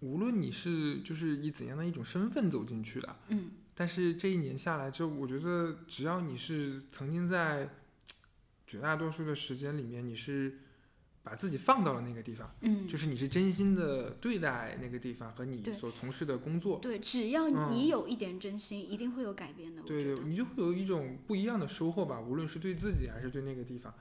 A: 无论你是就是以怎样的一种身份走进去的，
B: 嗯。
A: 但是这一年下来之后，我觉得只要你是曾经在绝大多数的时间里面，你是把自己放到了那个地方，
B: 嗯，
A: 就是你是真心的对待那个地方和你所从事的工作，
B: 对，只要
A: 嗯
B: 你有一点真心，一定会有改变的，
A: 对对，你就会有一种不一样的收获吧，无论是对自己还是对那个地方，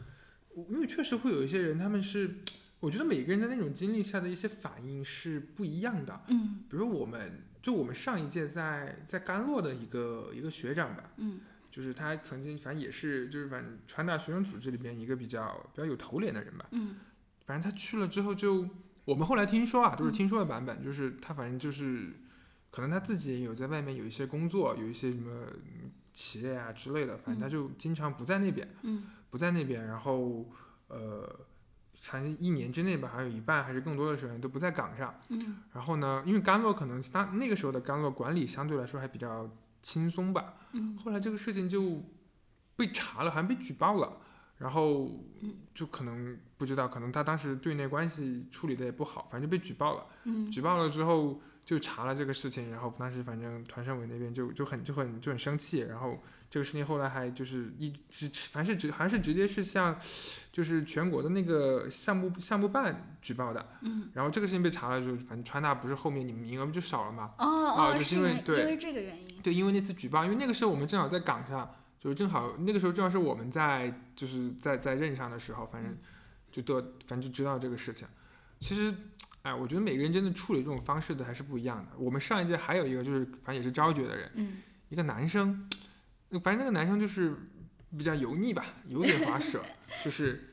A: 因为确实会有一些人，他们是，我觉得每个人在那种经历下的一些反应是不一样的。
B: 嗯。
A: 比如我们就我们上一届在在甘洛的一个一个学长吧，
B: 嗯。
A: 就是他曾经反正也是就是反正川大学生组织里边一个比较比较有头脸的人吧，
B: 嗯。
A: 反正他去了之后就，我们后来听说啊，都是
B: 嗯。
A: 听说的版本，就是他反正就是，可能他自己也有在外面有一些工作，有一些什么嗯企业啊之类的，反正他就经常不在那边，
B: 嗯。
A: 不在那边，然后呃，才一年之内吧，还有一半还是更多的人都不在岗上。
B: 嗯
A: 然后呢，因为甘洛可能当那个时候的甘洛管理相对来说还比较轻松吧，
B: 嗯
A: 后来这个事情就被查了，好像被举报了，然后
B: 嗯
A: 就可能不知道，可能他当时对内关系处理的也不好，反正就被举报了。
B: 嗯
A: 举报了之后就查了这个事情，然后当时反正团省委那边就就很就很就很生气，然后这个事情后来还就是一直凡是直还是直接是向就是全国的那个项目项目办举报的，
B: 嗯
A: 然后这个事情被查了之后，反正川大不是后面你们名额不就少了嘛？
B: 哦哦，
A: 啊就是因为
B: 因为
A: 对
B: 因为这个原因，
A: 对，因为那次举报，因为那个时候我们正好在岗上，就是正好那个时候正好是我们在就是在在任上的时候，反正就都反正就知道这个事情。其实，哎，我觉得每个人真的处理这种方式的还是不一样的。我们上一届还有一个就是反正也是昭觉的人，
B: 嗯
A: 一个男生，反正那个男生就是比较油腻吧，有点滑 舌，就是。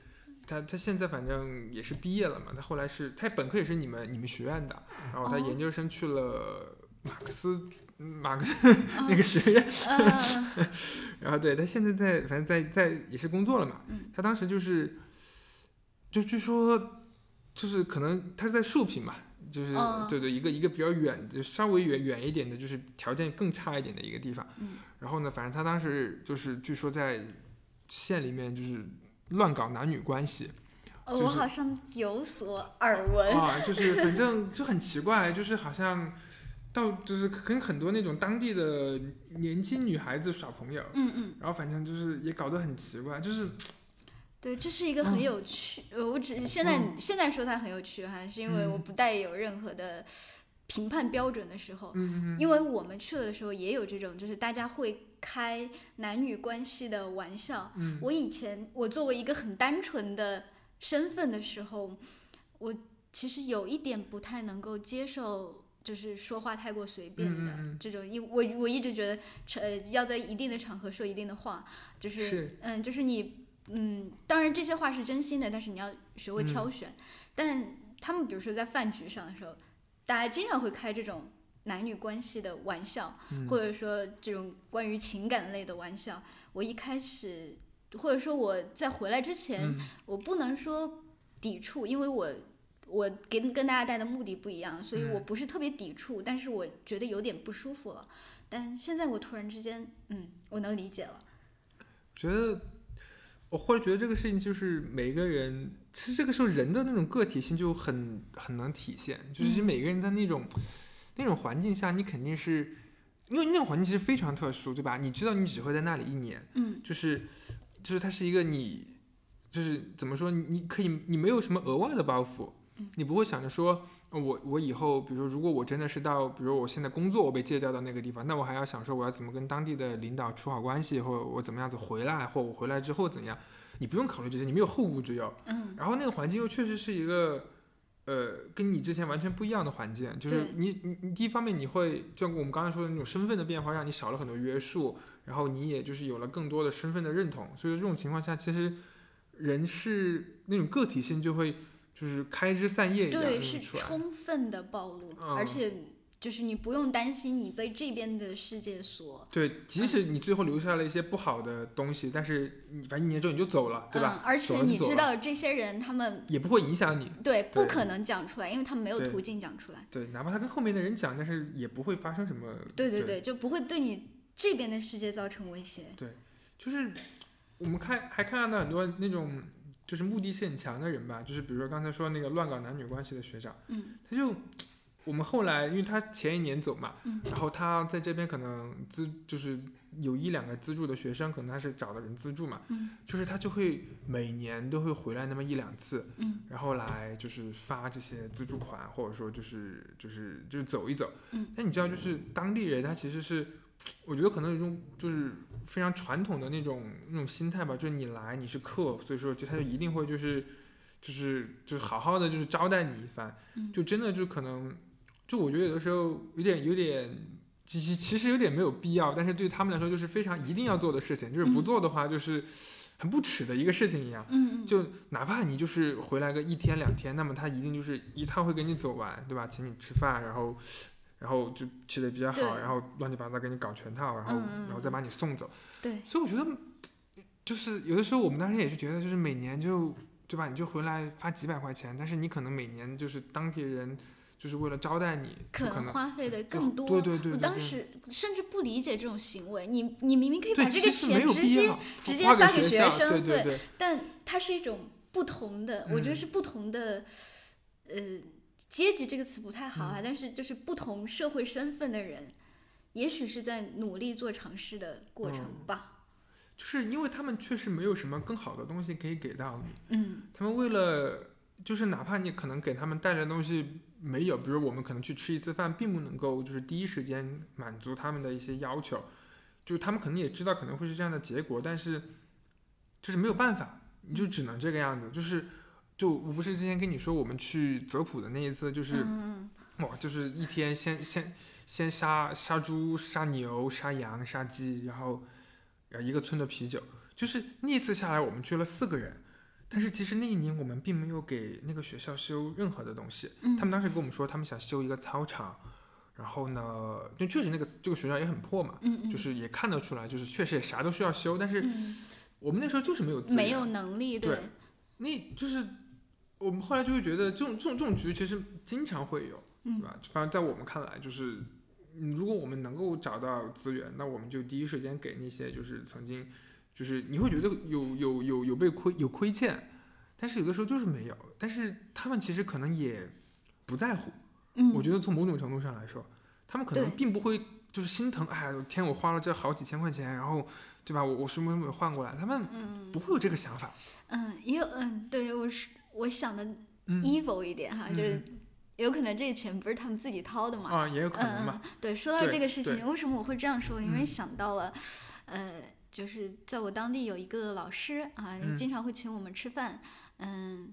A: 他他现在反正也是毕业了嘛，他后来是他本科也是你们你们学院的，然后他
B: 哦
A: 研究生去了马克思嗯马克思那个学院，
B: 嗯
A: 然后对他现在在，反正在在也是工作了嘛。
B: 嗯
A: 他当时就是，就据说，就是可能他是在竖屏嘛，就是、
B: 哦
A: 对对，一个一个比较远，就稍微远远一点的，就是条件更差一点的一个地方。
B: 嗯
A: 然后呢，反正他当时就是据说在县里面就是乱搞男女关系
B: 呃
A: 就是
B: 我好像有所耳闻，
A: 啊，就是反正就很奇怪，就是好像。到就是跟很多那种当地的年轻女孩子耍朋友，
B: 嗯嗯，
A: 然后反正就是也搞得很奇怪，就是
B: 对，这是一个很
A: 嗯。
B: 有趣，呃，我只是现在、现在说它很有趣哈，是因为我
A: 嗯。
B: 不带有任何的评判标准的时候，因为我们去了的时候也有这种，就是大家会开男女关系的玩笑。
A: 嗯。
B: 我以前我作为一个很单纯的身份的时候，我其实有一点不太能够接受。就是说话太过随便的这种，因我我一直觉得，呃，要在一定的场合说一定的话，就是
A: 是。
B: 嗯，就是你嗯，当然这些话是真心的，但是你要学会
A: 嗯
B: 挑选。但他们比如说在饭局上的时候，大家经常会开这种男女关系的玩笑，
A: 嗯
B: 或者说这种关于情感类的玩笑。我一开始，或者说我在回来之前，
A: 嗯
B: 我不能说抵触，因为我。我给跟大家带的目的不一样，所以
A: 嗯
B: 我不是特别抵触，但是我觉得有点不舒服了。但现在我突然之间，嗯，我能理解了。
A: 觉得，我或者觉得这个事情就是每个人，其实这个时候人的那种个体性就很很能体现，就是每个人在那种、那种环境下，你肯定是，因为那种环境其实非常特殊，对吧？你知道你只会在那里一年，
B: 嗯
A: 就是就是它是一个你，就是怎么说，你可以你没有什么额外的包袱，你不会想着说。呃我我以后，比如说，如果我真的是到，比如我现在工作我被借调到那个地方，那我还要想说我要怎么跟当地的领导处好关系，或者我怎么样子回来，或我回来之后怎样，你不用考虑这些，你没有后顾之忧。
B: 嗯
A: 然后那个环境又确实是一个，呃，跟你之前完全不一样的环境，就是你你你第一方面你会，就我们刚才说的那种身份的变化，让你少了很多约束，然后你也就是有了更多的身份的认同，所以这种情况下，其实人是那种个体性就会就是开枝散叶一样
B: 对，是。充分的暴露，
A: 嗯
B: 而且就是你不用担心你被这边的世界所，
A: 对，即使你最后留下了一些不好的东西，但是你反正一年之后你就走了，对吧？
B: 嗯，而且你知道这些人他们
A: 也不会影响你。
B: 对
A: 对
B: 不可能讲出来，因为他们没有途径讲出来。
A: 对，哪怕他跟后面的人讲，但是也不会发生什么。对
B: 对对，就不会对你这边的世界造成威胁。
A: 对就是我们看还看到很多那种就是目的性很强的人吧，就是比如说刚才说那个乱搞男女关系的学长，
B: 嗯，
A: 他就我们后来因为他前一年走嘛，
B: 嗯。
A: 然后他在这边可能资就是有一两个资助的学生，可能他是找的人资助嘛，
B: 嗯，
A: 就是他就会每年都会回来那么一两次，
B: 嗯，
A: 然后来就是发这些资助款，或者说就是就是就是走一走，
B: 嗯，
A: 那你知道就是当地人他其实是。我觉得可能有一种就是非常传统的那种那种心态吧，就是你来你是客，所以说就他就一定会就是就是就是好好的就是招待你一番，
B: 嗯
A: 就真的就可能就我觉得有的时候有点有点其实其实有点没有必要，但是对他们来说就是非常一定要做的事情，就是不
B: 嗯
A: 做的话就是很不耻的一个事情一样。就哪怕你就是回来个一天两天，那么他一定就是一趟会跟你走完，对吧？请你吃饭，然后，然后就吃的比较好，然后乱七八糟给你搞全套，然后，然后再把你送走。
B: 对，
A: 所以我觉得，就是有的时候我们当时也是觉得，就是每年就对吧，你就回来发几百块钱，但是你可能每年就是当地人就是为了招待你，
B: 可
A: 能
B: 花费的更多。
A: 对对对。对
B: 我当时甚至不理解这种行为，你你明明可以把这个钱直接，直接发给学生对
A: 对对，
B: 但它是一种不同的，我觉得
A: 嗯。
B: 是不同的，呃，阶级这个词不太好
A: 嗯
B: 啊，但是就是不同社会身份的人，也许是在努力做尝试的过程
A: 嗯
B: 吧。
A: 就是因为他们确实没有什么更好的东西可以给到你。
B: 嗯
A: 他们为了就是哪怕你可能给他们带来的东西没有，比如我们可能去吃一次饭，并不能够就是第一时间满足他们的一些要求，就是他们可能也知道可能会是这样的结果，但是就是没有办法，你就只能这个样子。就是就我不是之前跟你说我们去泽普的那一次，就是、
B: 嗯
A: 哇，就是一天先先先杀杀猪、杀牛、杀羊、杀鸡，然后呃一个村的啤酒，就是那一次下来我们去了四个人，但是其实那一年我们并没有给那个学校修任何的东西，
B: 嗯。
A: 他们当时跟我们说他们想修一个操场，然后呢，就确实那个这个学校也很破嘛，
B: 嗯嗯，
A: 就是也看得出来，就是确实也啥都需要修，但是
B: 嗯。
A: 我们那时候就是没有
B: 没有能力
A: 对。那就是我们后来就会觉得这种这种这种局其实经常会有，
B: 嗯
A: 对吧？反正在我们看来，就是嗯如果我们能够找到资源，那我们就第一时间给那些就是曾经就是你会觉得有有有有被亏有亏欠，但是有的时候就是没有，但是他们其实可能也不在乎。
B: 嗯，
A: 我觉得从某种程度上来说，他们可能并不会就是心疼，哎呀，天，我花了这好几千块钱，然后对吧？我我什么什么换过来，他们
B: 嗯
A: 不会有这个想法。
B: 嗯也有嗯，对我是我想的
A: 嗯
B: evil 一点哈，就是
A: 嗯
B: 有可能这个钱不是他们自己掏的嘛？
A: 啊，也有可能嘛。
B: 嗯，对，说到这个事情，为什么我会这样说？因为
A: 嗯
B: 想到了，呃，就是在我当地有一个老师啊，
A: 嗯
B: 经常会请我们吃饭，嗯。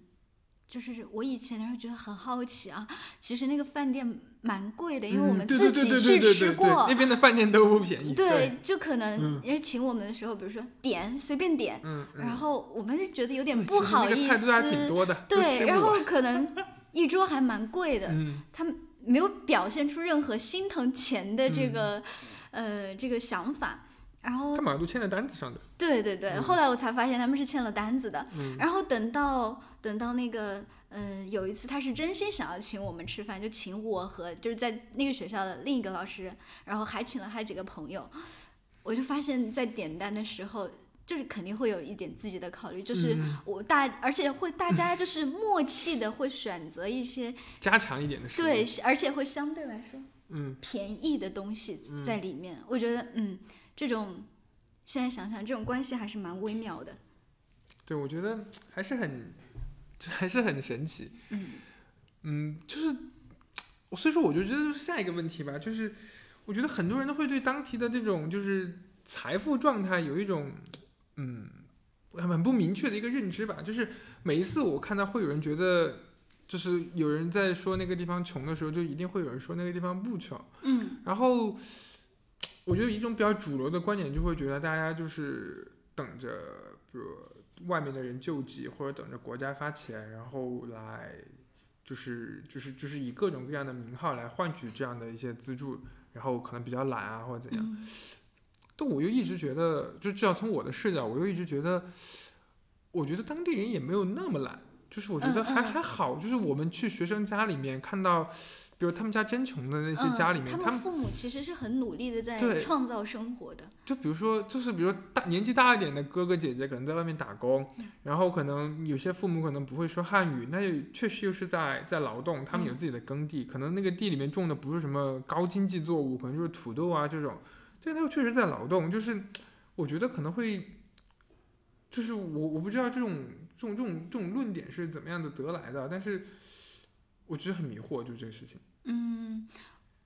B: 就是我以前的时候觉得很好奇啊，其实那个饭店蛮贵的，因为我
A: 嗯
B: 们自己去吃过
A: 那，边的饭店都不便宜。对，
B: 对，就可能人家请我们的时候，比如说点随便点，然后我们是觉得有点不好意
A: 菜都还挺
B: 思，
A: 多的，
B: 对，然后可能一桌还蛮贵的，
A: 嗯
B: 他们没有表现出任何心疼钱的这
A: 嗯。
B: 个、呃这个想法，然后
A: 他们好像都签在单子上的。
B: 对对对，
A: 嗯
B: 后来我才发现他们是签了单子的，
A: 嗯
B: 然后等到等到那个嗯、呃有一次他是真心想要请我们吃饭，就请我和就是在那个学校的另一个老师，然后还请了他几个朋友，我就发现，在点单的时候。就是肯定会有一点自己的考虑，就是
A: 嗯
B: 我大，而且会大家就是默契的会选择一些
A: 加强一点的。
B: 对，而且会相对来说
A: 嗯，
B: 便宜的东西
A: 嗯
B: 在里面。我觉得，嗯，这种现在想想，这种关系还是蛮微妙的。
A: 对，我觉得还是很，还是很神奇。
B: 嗯
A: 嗯，就是，我所以说我就觉得就是下一个问题吧，就是我觉得很多人都会对当地的这种就是财富状态有一种嗯很不明确的一个认知吧。就是每一次我看到会有人觉得，就是有人在说那个地方穷的时候，就一定会有人说那个地方不穷。
B: 嗯
A: 然后我觉得一种比较主流的观点就会觉得大家就是等着，比如外面的人救济，或者等着国家发钱，然后来就是就是就是以各种各样的名号来换取这样的一些资助，然后可能比较懒啊或者怎样。
B: 嗯
A: 但我又一直觉得，就至少从我的视角，我又一直觉得，我觉得当地人也没有那么懒，就是我觉得还、
B: 嗯嗯
A: 还好，就是我们去学生家里面看到，比如他们家真穷的那些家里面，
B: 嗯、他
A: 他
B: 们父母其实是很努力的在创造生活的。
A: 就比如说，就是比如大年纪大一点的哥哥姐姐，可能在外面打工，
B: 嗯。
A: 然后可能有些父母可能不会说汉语，那也确实又是在在劳动，他们有
B: 嗯
A: 自己的耕地，可能那个地里面种的不是什么高经济作物，可能就是土豆啊这种，对，他又确实在劳动，就是我觉得可能会，就是我我不知道这种这种这种这种论点是怎么样的得来的，但是我觉得很迷惑，就这个事情，
B: 嗯，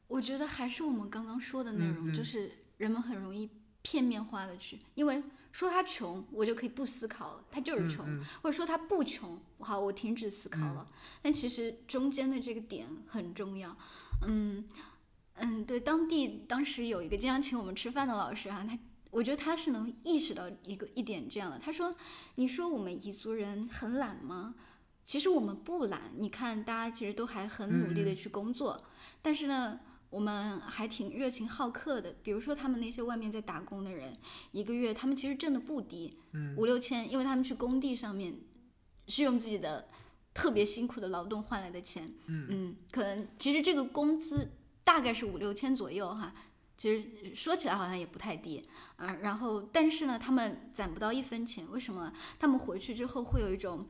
B: 我觉得还是我们刚刚说的内容，
A: 嗯嗯
B: 就是人们很容易片面化的去，因为说他穷，我就可以不思考了，他就是穷，或者说他不穷，好，我停止思考了。但其实中间的这个点很重要。嗯嗯，对，当地当时有一个经常请我们吃饭的老师哈、他我觉得他是能意识到一个一点这样的。他说：“你说我们彝族人很懒吗？其实我们不懒，你看大家其实都还很努力的
A: 嗯
B: 去工作，但是呢。”我们还挺热情好客的，比如说他们那些外面在打工的人，一个月他们其实挣的不低，
A: 嗯
B: 五六千，因为他们去工地上面是用自己的特别辛苦的劳动换来的钱，
A: 嗯
B: 可能其实这个工资大概是五六千左右哈，其实说起来好像也不太低啊。然后但是呢，他们攒不到一分钱，为什么？他们回去之后会有一种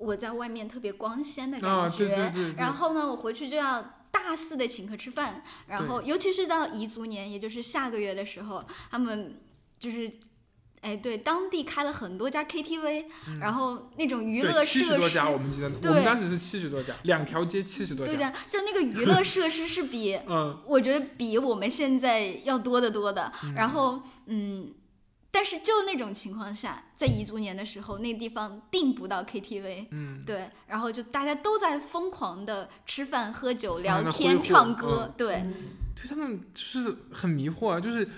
B: 我在外面特别光鲜的感觉，
A: 啊，对对对对，
B: 然后呢，我回去就要大肆的请客吃饭，然后尤其是到彝族年，也就是下个月的时候，他们就是。哎，对，当地开了很多家 KTV，、然后那种娱乐
A: 设施七十多家，我们记得，我
B: 对。
A: 们当时是七十多家，两条街七十多家，
B: 对这样，就那个娱乐设施是比
A: 嗯，
B: 我觉得比我们现在要多得多的。然后，嗯，但是就那种情况下，在彝族年的时候，那个地方订不到 KTV，
A: 嗯，
B: 对，然后就大家都在疯狂的吃饭、喝酒、聊天、唱歌，
A: 嗯。
B: 对，
A: 对他们就是很迷惑啊，就是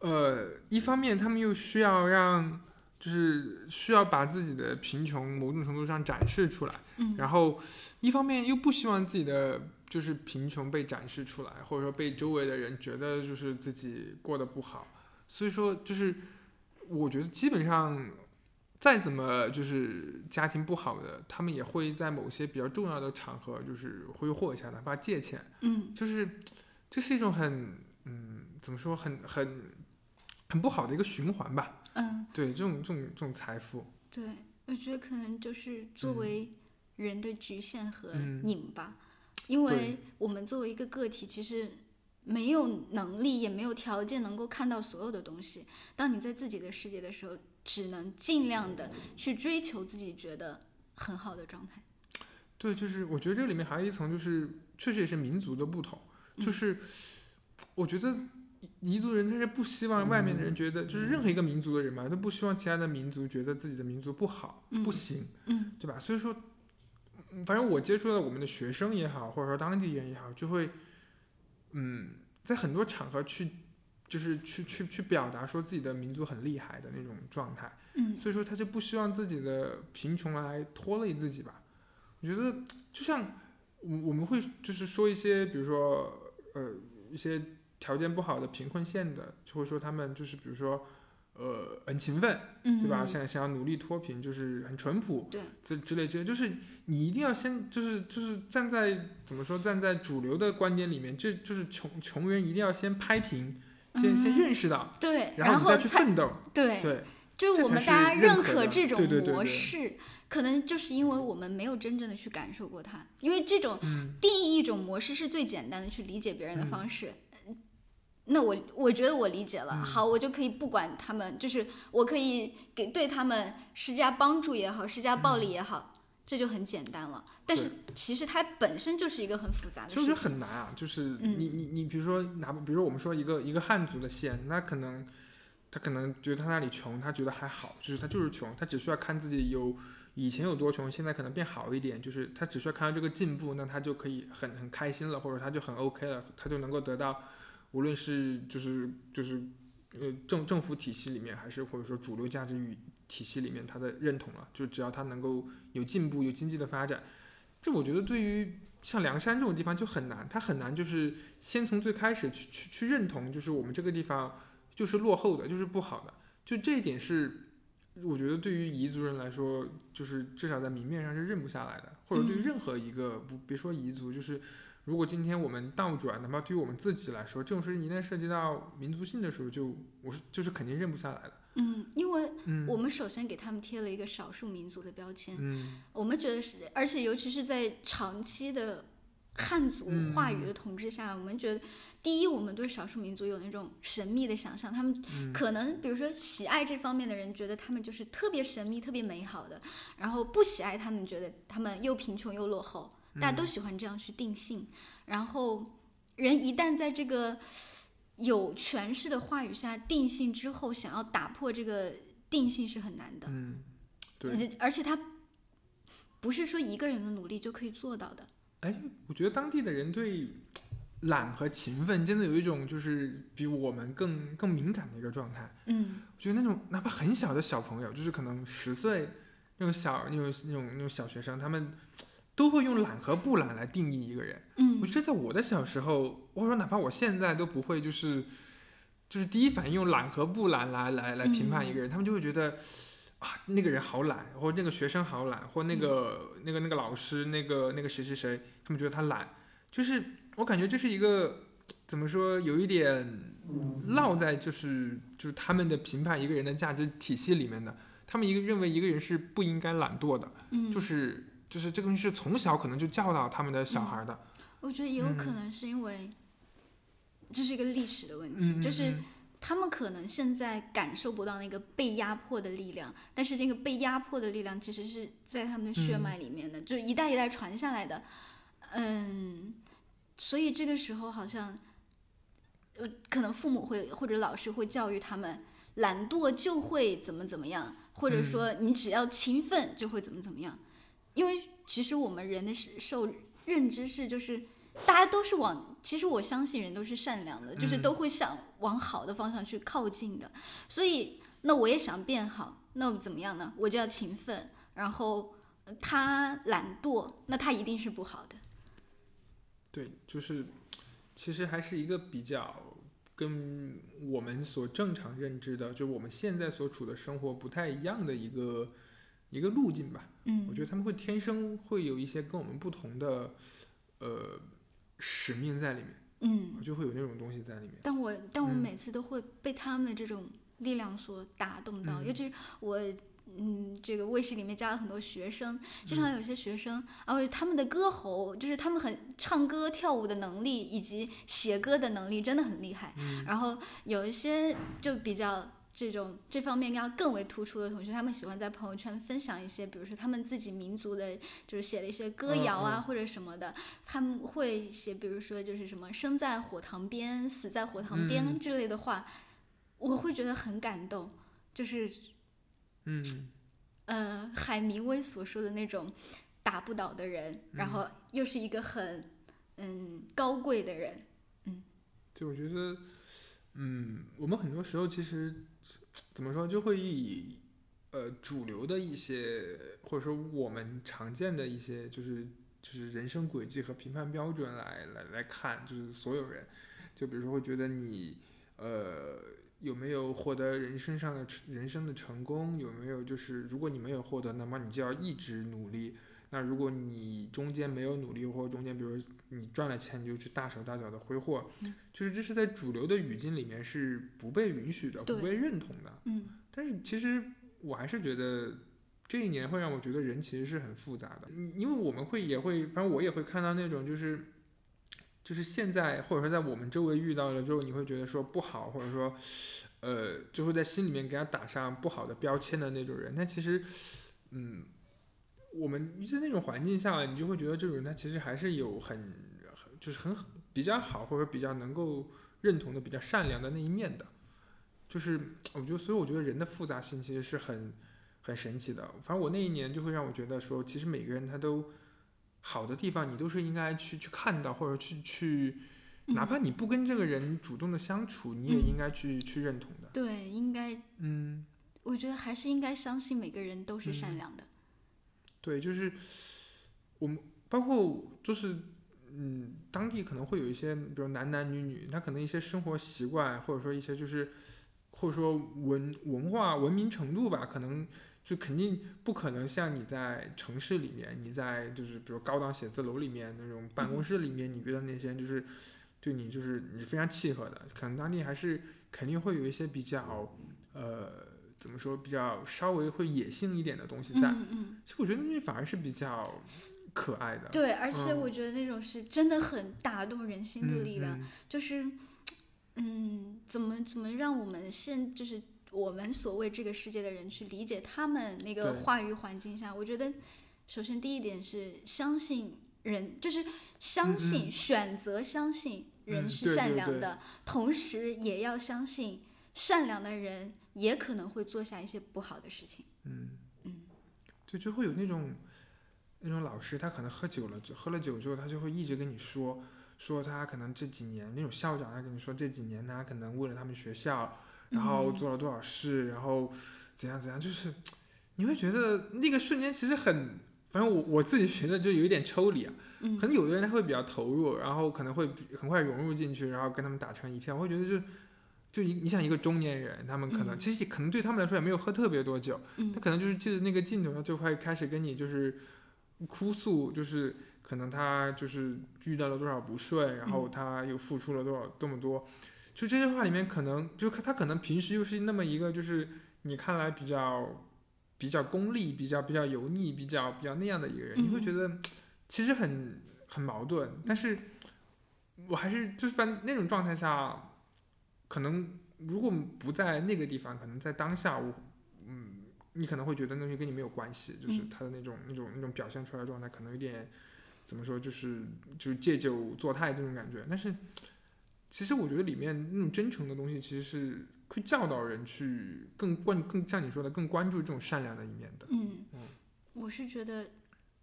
A: 呃，一方面他们又需要让，就是需要把自己的贫穷某种程度上展示出来，
B: 嗯。
A: 然后一方面又不希望自己的就是贫穷被展示出来，或者说被周围的人觉得就是自己过得不好，所以说就是我觉得基本上。再怎么就是家庭不好的，他们也会在某些比较重要的场合，就是挥霍一下，哪怕借钱，
B: 嗯
A: 就是这是一种很嗯，怎么说，很很很不好的一个循环吧。
B: 嗯，
A: 对，这种这种这种财富，
B: 对，我觉得可能就是作为人的局限和
A: 嗯
B: 拧巴，因为我们作为一个个体，其实。没有能力，也没有条件能够看到所有的东西。当你在自己的世界的时候，只能尽量的去追求自己觉得很好的状态。
A: 对，就是我觉得这里面还有一层，就是确实也是民族的不同，就是我觉得彝族人他是不希望外面的人觉得，就是任何一个民族的人嘛，都不希望其他的民族觉得自己的民族不好、不行，
B: 嗯
A: 对吧？所以说，嗯反正我接触到我们的学生也好，或者说当地人也好，就会，嗯，在很多场合去，就是去去去表达说自己的民族很厉害的那种状态。
B: 嗯
A: 所以说他就不希望自己的贫穷来拖累自己吧。我觉得就像我我们会就是说一些，比如说呃一些条件不好的贫困县的，就会说他们就是比如说呃很勤奋，
B: 嗯，
A: 对吧？想想要努力脱贫，就是很淳朴，
B: 对，
A: 之之类之类，就是你一定要先就是就是站在怎么说站在主流的观点里面，这就是穷穷人一定要先拍平，先、先
B: 嗯
A: 认识到，
B: 对，
A: 然后你再去奋斗，
B: 对，
A: 对。
B: 就是我们大家认
A: 认可
B: 这种模
A: 对对对对
B: 式，可能就是因为我们没有真正的去感受过它，因为这种
A: 嗯
B: 定义一种模式是最简单的去理解别人的
A: 嗯
B: 方式。嗯那我我觉得我理解了，
A: 嗯
B: 好，我就可以不管他们，就是我可以给对他们施加帮助也好，施加暴力也好，这就很简单了。但是其实它本身就是一个很复杂的
A: 其实。很难啊，就是
B: 嗯
A: 你你你，比如说哪比如说我们说一个一个汉族的县，那可能他可能觉得他那里穷，他觉得还好，就是他就是穷，他只需要看自己有以前有多穷，现在可能变好一点，就是他只需要看到这个进步，那他就可以很很开心了，或者他就很 OK 了，他就能够得到无论是就是就是呃政政府体系里面，还是或者说主流价值与体系里面他的认同了，就只要他能够有进步，有经济的发展，这我觉得对于像梁山这种地方就很难，他很难就是先从最开始去去去认同，就是我们这个地方就是落后的，就是不好的，就这一点是我觉得对于彝族人来说，就是至少在明面上是认不下来的，或者对于
B: 嗯。
A: 任何一个不别说彝族，就是如果今天我们倒转，哪怕对于我们自己来说，这种事情一旦涉及到民族性的时候，就我是就是肯定认不下来的。
B: 嗯，因为
A: 嗯。
B: 我们首先给他们贴了一个少数民族的标签，
A: 嗯。
B: 我们觉得是，而且尤其是在长期的汉族
A: 嗯
B: 话语的统治下，我们觉得，第一，我们对少数民族有那种神秘的想象，他们
A: 嗯。
B: 可能，比如说喜爱这方面的人，觉得他们就是特别神秘、特别美好的，然后不喜爱他们，觉得他们又贫穷又落后，大家都喜欢这样去定性，然后人一旦在这个有权势的话语下定性之后，想要打破这个定性是很难的。
A: 嗯，对。
B: 而且他不是说一个人的努力就可以做到的。
A: 哎我觉得当地的人对懒和勤奋真的有一种就是比我们更更敏感的一个状态。
B: 嗯
A: 我觉得那种哪怕很小的小朋友，就是可能十岁那种小那种那种那种小学生，他们都会用懒和不懒来定义一个人。
B: 嗯。
A: 我觉得在我的小时候，或者说哪怕我现在都不会，就是就是第一反应用懒和不懒来来来评判一个人，他们就会觉得啊那个人好懒，或者那个学生好懒，或那个、那个那个老师那个那个谁谁谁，他们觉得他懒，就是我感觉这是一个怎么说，有一点落在就是就是他们的评判一个人的价值体系里面的，他们一个认为一个人是不应该懒惰的，
B: 嗯，
A: 就是就是这个东西是从小可能就教导他们的小孩的。
B: 我觉得也有可
A: 嗯
B: 能是因为这是一个历史的问题，
A: 嗯，
B: 就是
A: 嗯
B: 他们可能现在感受不到那个被压迫的力量，但是这个被压迫的力量其实是在他们的血
A: 嗯
B: 脉里面的，就是一代一代传下来的。嗯，所以这个时候好像，呃，可能父母会或者老师会教育他们，懒惰就会怎么怎么样，或者
A: 嗯
B: 说你只要勤奋就会怎么怎么样，因为其实我们人的是受认知是就是。大家都是往，其实我相信人都是善良的，就是
A: 嗯
B: 都会想往好的方向去靠近的。所以，那我也想变好，那怎么样呢？我就要勤奋。然后呃他懒惰，那他一定是不好的。
A: 对，就是其实还是一个比较跟我们所正常认知的，就我们现在所处的生活不太一样的一个一个路径吧。
B: 嗯
A: 我觉得他们会天生会有一些跟我们不同的呃使命在里面，
B: 嗯，
A: 就会有那种东西在里面。
B: 但我但我
A: 嗯
B: 每次都会被他们的这种力量所打动到，
A: 嗯
B: 尤其是我。嗯，这个卫视里面加了很多学生，经常有些学生，然后他们的歌喉，就是他们很唱歌跳舞的能力以及写歌的能力真的很厉害。
A: 嗯
B: 然后有一些就比较这种这方面要更为突出的同学，他们喜欢在朋友圈分享一些，比如说他们自己民族的，就是写的一些歌谣啊、
A: 嗯。嗯
B: 或者什么的，他们会写，比如说就是什么“生在火塘边，死在火塘边”
A: 嗯。
B: 之类的话，我会觉得很感动，就是
A: 嗯。
B: 呃海明威所说的那种打不倒的人，然后又是一个很嗯高贵的人，嗯。
A: 就我觉得，嗯，我们很多时候其实怎么说，就会以呃主流的一些，或者说我们常见的一些，就是就是人生轨迹和评判标准来来来看，就是所有人，就比如说会觉得你呃有没有获得人生上的人生的成功，有没有就是如果你没有获得，那么你就要一直努力。那如果你中间没有努力，或者中间比如你赚了钱你就去大手大脚的挥霍，就是这是在主流的语境里面是不被允许的，不被认同的。
B: 嗯
A: 但是其实我还是觉得这一年会让我觉得人其实是很复杂的，嗯因为我们会也会，反正我也会看到那种就是。就是现在，或者说在我们周围遇到了之后，你会觉得说不好，或者说，呃，就会在心里面给他打上不好的标签的那种人。但其实，嗯，我们在那种环境下，你就会觉得这种人他其实还是有很，很就是很比较好，或者比较能够认同的、比较善良的那一面的。就是我觉得，所以我觉得人的复杂性其实是很很神奇的。反正我那一年就会让我觉得说，其实每个人他都好的地方，你都是应该去去看到，或者去去，哪怕你不跟这个人主动的相处，你也
B: 嗯
A: 应该去去认同的。
B: 对，应该
A: 嗯，
B: 我觉得还是应该相信每个人都是善良的。
A: 对，就是我们包括就是嗯，当地可能会有一些，比如男男女女，他可能一些生活习惯，或者说一些就是或者说文文化文明程度吧，可能就肯定不可能像你在城市里面，你在就是比如高档写字楼里面那种办公室里面，你遇到那些就是对你就是你非常契合的，可能当地还是肯定会有一些比较呃怎么说比较稍微会野性一点的东西在。
B: 嗯嗯，
A: 其实我觉得那反而是比较可爱的，
B: 对，而且
A: 嗯。
B: 我觉得那种是真的很打动人心的
A: 嗯
B: 力量，
A: 嗯
B: 就是，嗯，怎么怎么让我们现就是我们所谓这个世界的人去理解他们那个话语环境下，我觉得首先第一点是相信人，就是相
A: 嗯
B: 信、选择相信人
A: 嗯
B: 是
A: 对对对
B: 善良的，同时也要相信善良的人也可能会做下一些不好的事情。
A: 嗯
B: 嗯，
A: 就就会有那种那种老师，他可能喝酒了，就喝了酒之后，他就会一直跟你说说他可能这几年那种校长，他跟你说这几年他可能为了他们学校，然后
B: 嗯
A: 做了多少事，然后怎样怎样，就是你会觉得那个瞬间其实很，反正我我自己觉得就有一点抽离啊。
B: 嗯
A: 可能有的人他会比较投入，然后可能会很快融入进去，然后跟他们打成一片。我会觉得就就你你想一个中年人，他们可能、
B: 嗯
A: 其实可能对他们来说也没有喝特别多酒，
B: 嗯
A: 他可能就是记得那个镜头，他就会开始跟你就是哭诉，就是可能他就是遇到了多少不顺，然后
B: 嗯
A: 他又付出了多少这么多。就这些话里面，可能就他可能平时又是那么一个，就是你看来比较比较功利、比较比较油腻、比较比较那样的一个人，你会
B: 嗯
A: 觉得其实很很矛盾。但是我还是就是反正那种状态下，可能如果不在那个地方，可能在当下我，嗯，你可能会觉得那东西跟你没有关系，就是
B: 嗯
A: 他的那种那种那种表现出来的状态，可能有点怎么说，就是就是借酒作态这种感觉。但是其实我觉得里面那种真诚的东西，其实是会教导人去更关更像你说的更关注这种善良的一面的。
B: 嗯
A: 嗯，
B: 我是觉得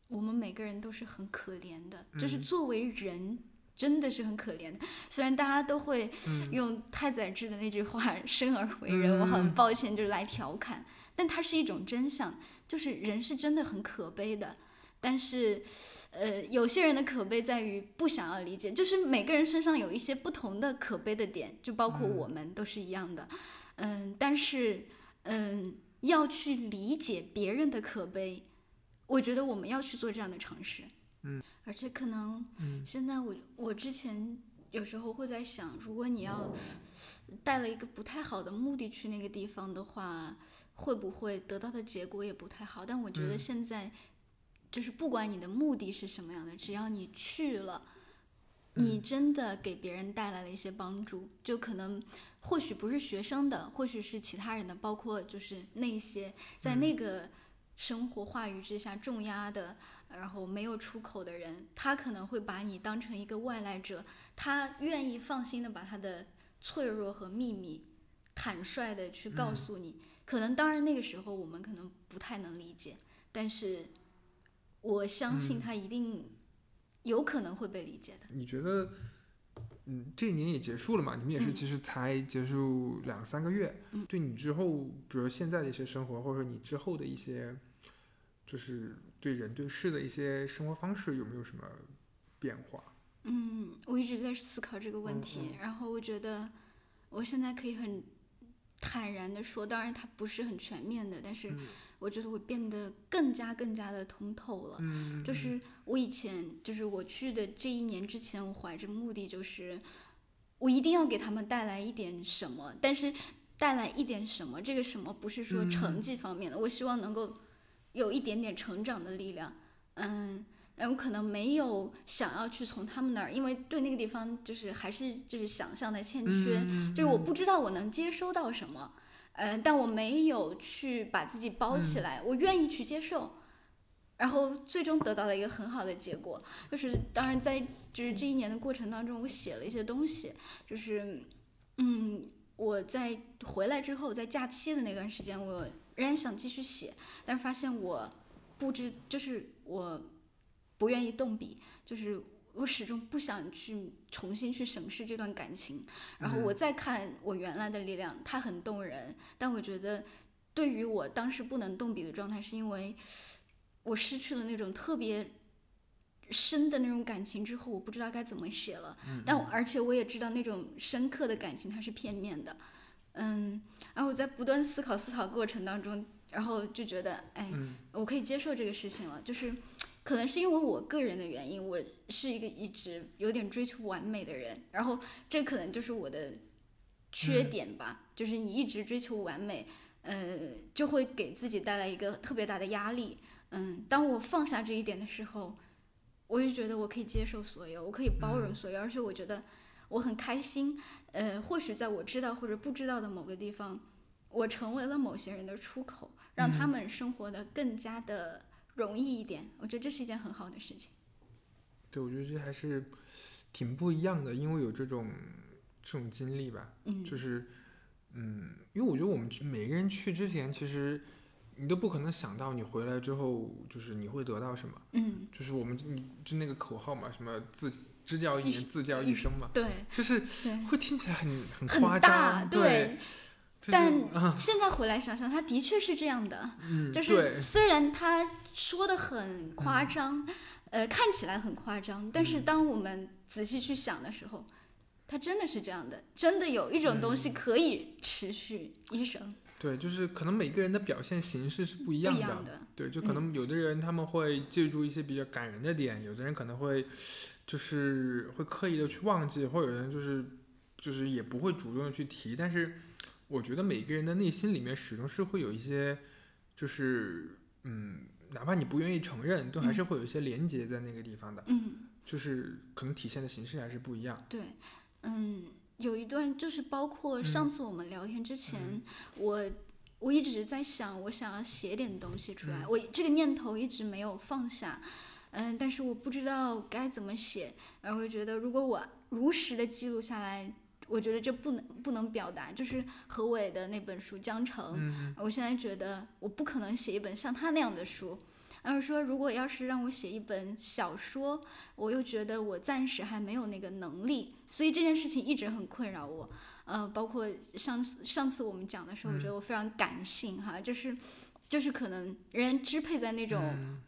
B: 我们每个人都是很可怜的，就是
A: 嗯
B: 作为人。真的是很可怜的，虽然大家都会
A: 嗯。
B: 用太宰治的那句话“生而为人”，我很
A: 嗯。
B: 抱歉，就是来调侃，但它是一种真相，就是人是真的很可悲的。但是，呃，有些人的可悲在于不想要理解，就是每个人身上有一些不同的可悲的点，就包括
A: 嗯。
B: 我们都是一样的，嗯，但是，嗯，要去理解别人的可悲，我觉得我们要去做这样的尝试，
A: 嗯，
B: 而且可能
A: 嗯。
B: 现在我我之前有时候会在想，如果你要带了一个不太好的目的去那个地方的话，会不会得到的结果也不太好？但我觉得
A: 嗯。
B: 现在就是不管你的目的是什么样的，只要你去了，你真的给别人带来了一些帮助，就可能或许不是学生的，或许是其他人的，包括就是那些在那个生活话语之下重压的，然后没有出口的人，他可能会把你当成一个外来者，他愿意放心的把他的脆弱和秘密坦率的去告诉你。可能当然那个时候我们可能不太能理解，但是我相信他一定有可能会被理解的。
A: 你觉得，嗯，这一年也结束了嘛？你们也是
B: 嗯
A: 其实才结束两三个月，
B: 嗯
A: 对你之后，比如现在的一些生活，或者说你之后的一些，就是对人对事的一些生活方式，有没有什么变化？
B: 嗯，我一直在思考这个问
A: 嗯
B: 题，然后我觉得我现在可以很坦然的说，当然它不是很全面的，但是
A: 嗯
B: 我觉得我变得更加更加的通透了。
A: 嗯，
B: 就是我以前，就是我去的这一年之前，我怀着目的就是，我一定要给他们带来一点什么，但是带来一点什么，这个什么不是说成绩方面的，我希望能够有一点点成长的力量，嗯。然后可能没有想要去从他们那儿，因为对那个地方就是还是就是想象的欠缺，
A: 嗯
B: 就是我不知道我能接收到什么，嗯，但我没有去把自己包起来，我愿意去接受，然后最终得到了一个很好的结果，就是当然在就是这一年的过程当中，我写了一些东西，就是嗯，我在回来之后，在假期的那段时间，我仍然想继续写，但是发现我不知就是我不愿意动笔，就是我始终不想去重新去审视这段感情，然后我再看我原来的力量，它很动人，但我觉得对于我当时不能动笔的状态，是因为我失去了那种特别深的那种感情之后，我不知道该怎么写了。但我而且我也知道那种深刻的感情它是片面的，嗯，然后我在不断思考思考过程当中，然后就觉得，哎，我可以接受这个事情了，就是。可能是因为我个人的原因，我是一个一直有点追求完美的人，然后这可能就是我的缺点吧，就是你一直追求完美，呃，就会给自己带来一个特别大的压力。嗯，当我放下这一点的时候，我就觉得我可以接受所有，我可以包容所有，而且我觉得我很开心。呃，或许在我知道或者不知道的某个地方，我成为了某些人的出口，让他们生活的更加的容易一点。我觉得这是一件很好的事情。
A: 对，我觉得这还是挺不一样的，因为有这种这种经历吧，
B: 嗯，
A: 就是嗯，因为我觉得我们去每个人去之前，其实你都不可能想到你回来之后，就是你会得到什么，
B: 嗯，
A: 就是我们就那个口号嘛，什么自支教一
B: 一
A: 年，自教一生嘛，
B: 对
A: 就是，会听起来很很
B: 很
A: 夸
B: 大，
A: 张，
B: 对。
A: 就是
B: 但
A: 啊，
B: 现在回来想想，他的确是这样的，
A: 嗯，
B: 就是，虽然他说的很夸张，呃，看起来很夸张，但是
A: 嗯。
B: 当我们仔细去想的时候，他真的是这样的，真的有一种东西
A: 嗯
B: 可以持续一生，
A: 对，就是可能每个人的表现形式是不一样的，
B: 样的。
A: 对，就可能有的人他们会借助一些比较感人的点，有的人可能会就是会刻意的去忘记，或者有人就是就是也不会主动的去提。但是我觉得每个人的内心里面始终是会有一些，就是嗯，哪怕你不愿意承认，都还是会有一些连接在那个地方的，
B: 嗯，
A: 就是可能体现的形式还是不一样。
B: 对，嗯，有一段就是包括
A: 嗯。
B: 上次我们聊天之前，我我一直在想，我想要写点东西出
A: 嗯。
B: 来，我这个念头一直没有放下，嗯，但是我不知道该怎么写，然后我就觉得如果我如实的记录下来。我觉得这不能不能表达，就是何伟的那本书《江城》，
A: 嗯
B: 我现在觉得我不可能写一本像他那样的书。然后说，如果要是让我写一本小说，我又觉得我暂时还没有那个能力，所以这件事情一直很困扰我。呃，包括上次上次我们讲的时候，我觉得我非常感性哈，就是就是可能人支配在那种
A: 嗯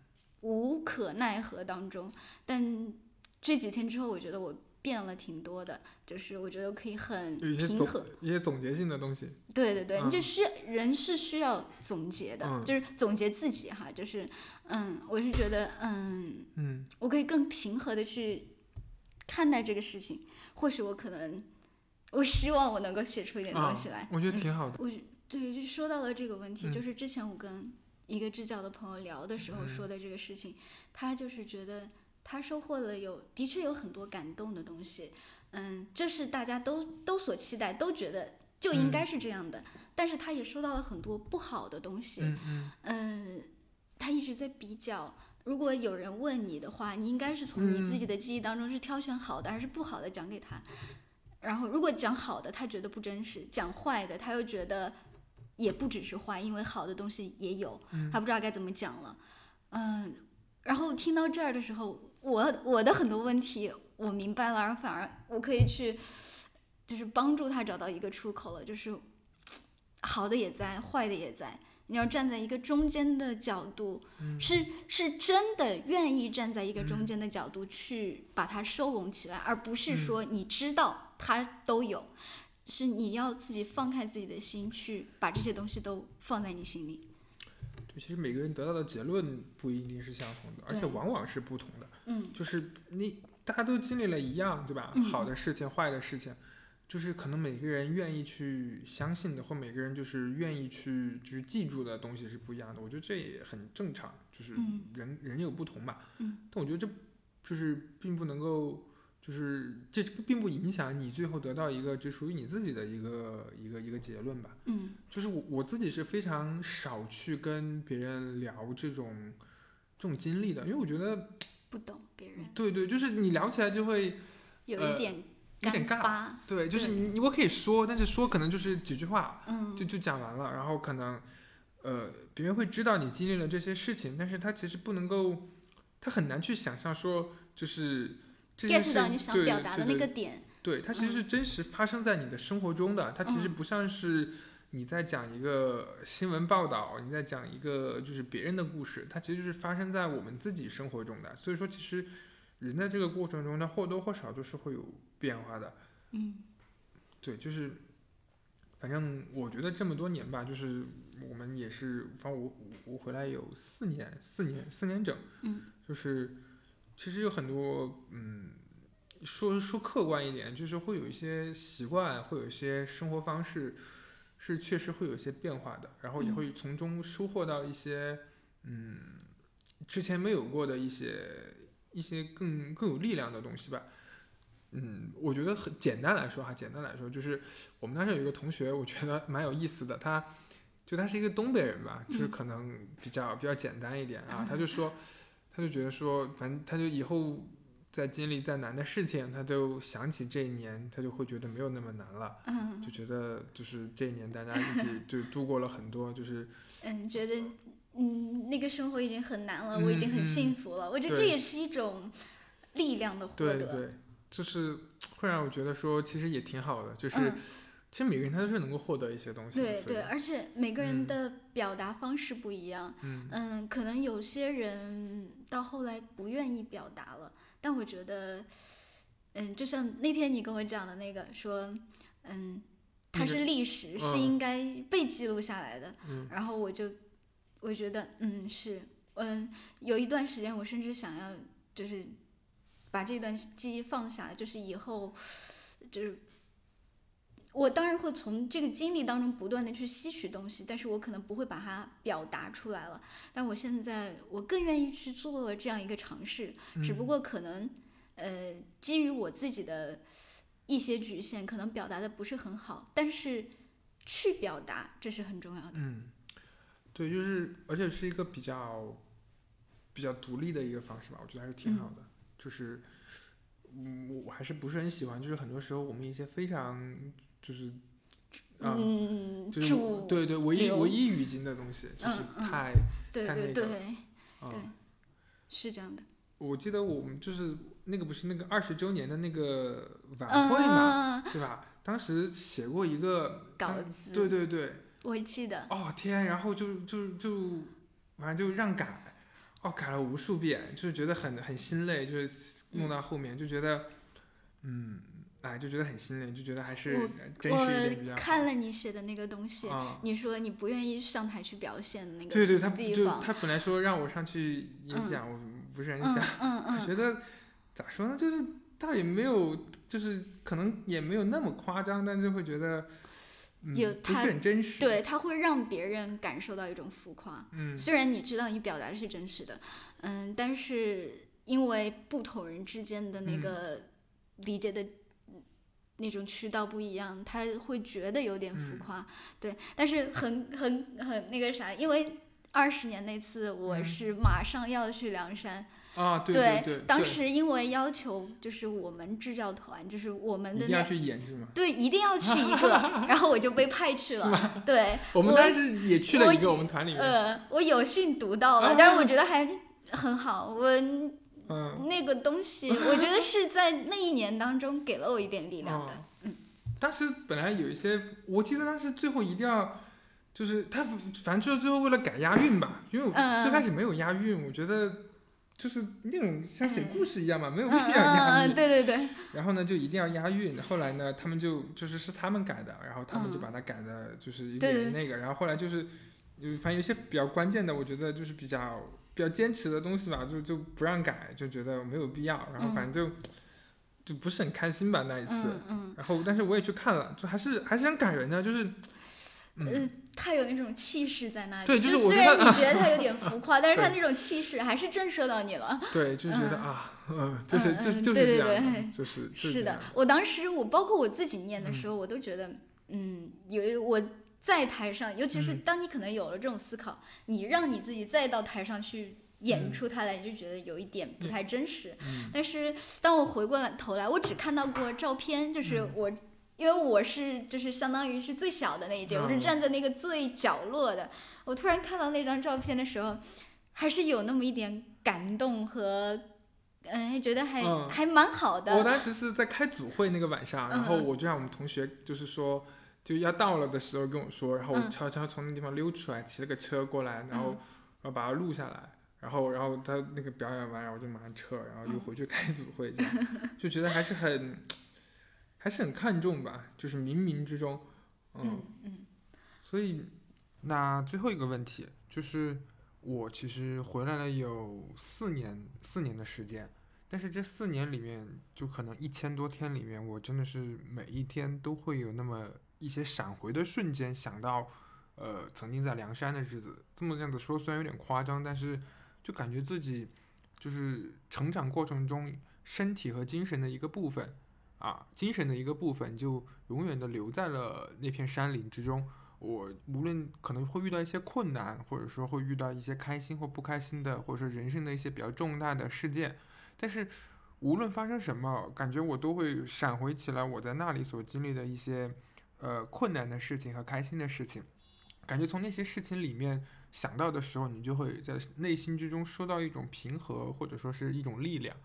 B: 无可奈何当中。但这几天之后，我觉得我变了挺多的，就是我觉得可以很平和。
A: 一些总结性的东西。
B: 对对对，
A: 嗯
B: 你就需要人是需要总结的，
A: 嗯
B: 就是总结自己哈，就是嗯，我是觉得嗯，
A: 嗯
B: 我可以更平和的去看待这个事情，或许我可能，我希望我能够写出一点
A: 啊
B: 东西来。
A: 我觉得挺好的。
B: 我觉对，就说到了这个问题，
A: 嗯
B: 就是之前我跟一个支教的朋友聊的时候
A: 嗯
B: 说的这个事情，他就是觉得他收获了有的确有很多感动的东西，嗯，这是大家都都所期待，都觉得就应该是这样的。但是他也收到了很多不好的东西，
A: 嗯，
B: 他一直在比较。如果有人问你的话，你应该是从你自己的记忆当中是挑选好的还是不好的讲给他。然后如果讲好的，他觉得不真实；讲坏的，他又觉得也不只是坏，因为好的东西也有，他不知道该怎么讲了。嗯，然后听到这儿的时候，我我的很多问题我明白了，而反而我可以去就是帮助他找到一个出口了，就是好的也在，坏的也在。你要站在一个中间的角度，是是真的愿意站在一个中间的角度去把它收拢起来，而不是说你知道它都有，是你要自己放开自己的心去把这些东西都放在你心里。
A: 对，其实每个人得到的结论不一定是相同的，而且往往是不同的。
B: 嗯，
A: 就是你大家都经历了一样，对吧？
B: 嗯
A: 好的事情、坏的事情，就是可能每个人愿意去相信的，或每个人就是愿意去就是记住的东西是不一样的。我觉得这也很正常，就是
B: 嗯
A: 人、人有不同嘛。
B: 嗯。
A: 但我觉得这就是并不能够。就是这并不影响你最后得到一个就属于你自己的一个一个一个结论吧。
B: 嗯。
A: 就是我我自己是非常少去跟别人聊这种这种经历的，因为我觉得
B: 不懂别人。
A: 对对，就是你聊起来就会呃
B: 有一点
A: 有点尬，对，就是你你我可以说，但是说可能就是几句话
B: 嗯，
A: 就就讲完了，然后可能呃别人会知道你经历了这些事情，但是他其实不能够，他很难去想象说就是
B: get
A: 事
B: 到你想
A: 对
B: 表达的那个点，
A: 对，它其实是真实发生在你的生活中的，它其实
B: 嗯
A: 不像是你在讲一个新闻报道，你在讲一个就是别人的故事，它其实是发生在我们自己生活中的。所以说，其实人在这个过程中，他或多或少都是会有变化的。
B: 嗯
A: 对，就是反正我觉得这么多年吧，就是我们也是，反正我我我回来有四年，四年四年整，
B: 嗯，
A: 就是其实有很多，嗯，说说客观一点，就是会有一些习惯，会有一些生活方式是确实会有一些变化的，然后也
B: 嗯
A: 会从中收获到一些，嗯，之前没有过的一些一些更更有力量的东西吧。嗯，我觉得很简单来说哈，简单来说就是我们当时有一个同学，我觉得蛮有意思的，他就他是一个东北人吧，就是
B: 嗯
A: 可能比较比较简单一点啊，他就说，他就觉得说，反正他就以后再经历再难的事情，他就想起这一年，他就会觉得没有那么难了，
B: 嗯
A: 就觉得就是这一年大家一起 就度过了很多，就是
B: 嗯，觉得嗯那个生活已经很难了，
A: 嗯
B: 我已经很
A: 嗯
B: 幸福了，我觉得这也是一种力量的获得。
A: 对对，就是会让我觉得说其实也挺好的，就是、
B: 嗯
A: 其实每个人他都是能够获得一些东西的，
B: 对对，而且每个
A: 嗯
B: 人的表达方式不一样，
A: 嗯
B: 嗯，可能有些人到后来不愿意表达了，但我觉得，嗯，就像那天你跟我讲的那个说，嗯，它是历史，是
A: 嗯
B: 应该被记录下来的，
A: 嗯
B: 然后我就我觉得，嗯，是，嗯，有一段时间我甚至想要就是把这段记忆放下来，就是以后就是。我当然会从这个经历当中不断的去吸取东西，但是我可能不会把它表达出来了。但我现在我更愿意去做这样一个尝试，只不
A: 嗯
B: 过可能，呃，基于我自己的一些局限，可能表达的不是很好，但是去表达这是很重要的。
A: 嗯，对，就是而且是一个比较比较独立的一个方式吧，我觉得还是挺好的。就是，嗯，我我还是不是很喜欢，就是很多时候我们一些非常就是啊。
B: 嗯，
A: 就是
B: 主
A: 对对，唯一唯一语境的东西，就是
B: 嗯嗯
A: 太、
B: 对对
A: 看那个
B: 对，
A: 啊、
B: 对是这样的。
A: 我记得我们就是那个不是那个二十周年的那个晚
B: 嗯
A: 会嘛，对吧？当时写过一个
B: 稿子
A: 对对对，
B: 我记得。
A: 哦天，然后就就就，反正就让改，哦改了无数遍，就是觉得很很心累，就是弄到后面就觉得，嗯，哎就觉得很心累，就觉得还是
B: 我
A: 真实一点比较好。
B: 我看了你写的那个东西，
A: 啊，
B: 你说你不愿意上台去表现的那个
A: 对对，他他本来说让我上去演
B: 嗯
A: 讲，我不是很
B: 嗯
A: 想，
B: 嗯 嗯，
A: 觉得咋说呢，就是倒也没有，就是可能也没有那么夸张，但是会觉得，嗯，
B: 有
A: 不是
B: 他
A: 很真实。
B: 对，他会让别人感受到一种浮夸。
A: 嗯，
B: 虽然你知道你表达的是真实的，嗯，但是因为不同人之间的那
A: 嗯
B: 个理解的那种渠道不一样，他会觉得有点
A: 嗯
B: 浮夸，对。但是很很很那个啥，因为二十年那次我
A: 嗯
B: 是马上要去梁山，
A: 啊，对对对，
B: 当时因为要求就是我们支教团，就是我们的那
A: 一定要去演是吗？
B: 对一定要去一个，然后我就被派去了，对。
A: 我们
B: 我
A: 当时也去了一个我们团里面，
B: 呃，我有幸读到了，
A: 啊
B: 但是我觉得还很好。我
A: 嗯，
B: 那个东西，我觉得是在那一年当中给了我一点力量的。
A: 嗯当时本来有一些，我记得当时最后一定要，就是他反正就是最后为了改押韵吧，因为最开始没有押韵，我觉得就是那种像写故事一样嘛，没有
B: 嗯
A: 必要押韵。
B: 对对对，
A: 然后呢，就一定要押韵。后来呢，他们就就是是他们改的，然后他们就
B: 嗯
A: 把它改的，就是有点那个。然后后来就是，就反正有一些比较关键的，我觉得就是比较比较坚持的东西吧，就就不让改，就觉得没有必要。然后反正就、就不是很开心吧那一次。
B: 嗯嗯，
A: 然后但是我也去看了，就还是还是很感人的，就是嗯
B: 呃，他有那种气势在那里。
A: 对就是我
B: 虽然你觉得他有点浮夸，但是他那种气势还是震慑到你了。
A: 对，就觉得、
B: 嗯
A: 啊，嗯，就是
B: 嗯
A: 就是就是这样就是是
B: 的，我当时我包括我自己念的时候，我都觉得，嗯，有我在台上，尤其是
A: 嗯
B: 当你可能有了这种思考，你让你自己再到台上去演
A: 嗯
B: 出它来，你就觉得有一点不太真实。
A: 嗯
B: 但是当我回过来头来，我只看到过照片，就是
A: 嗯
B: 我。因为我是就是相当于是最小的那一届，我是
A: 嗯
B: 站在那个最角落的。我突然看到那张照片的时候，还是有那么一点感动和，嗯，还觉得还、
A: 嗯
B: 还蛮好的。
A: 我当时是在开组会那个晚上，然后
B: 嗯
A: 我就让我们同学就是说就要到了的时候跟我说，然后我
B: 嗯。
A: 悄悄从那地方溜出来，骑了个车过来，然后
B: 嗯。
A: 然后把它录下来。然后，然后他那个表演完，然后就马上撤，然后又
B: 嗯
A: 回去开组会，这样。就觉得还是很，还是很看重吧，就是冥冥之中，
B: 嗯嗯。
A: 所以，那最后一个问题就是，我其实回来了有四年，四年的时间，但是这四年里面，就可能一千多天里面，我真的是每一天都会有那么一些闪回的瞬间，想到，呃，曾经在凉山的日子。这么样子说虽然有点夸张，但是就感觉自己就是成长过程中身体和精神的一个部分。啊，精神的一个部分就永远的留在了那片山林之中。我无论可能会遇到一些困难，或者说会遇到一些开心或不开心的，或者说人生的一些比较重大的事件，但是无论发生什么，感觉我都会闪回起来我在那里所经历的一些呃困难的事情和开心的事情。感觉从那些事情里面想到的时候，你就会在内心之中收到一种平和，或者说是一种力量。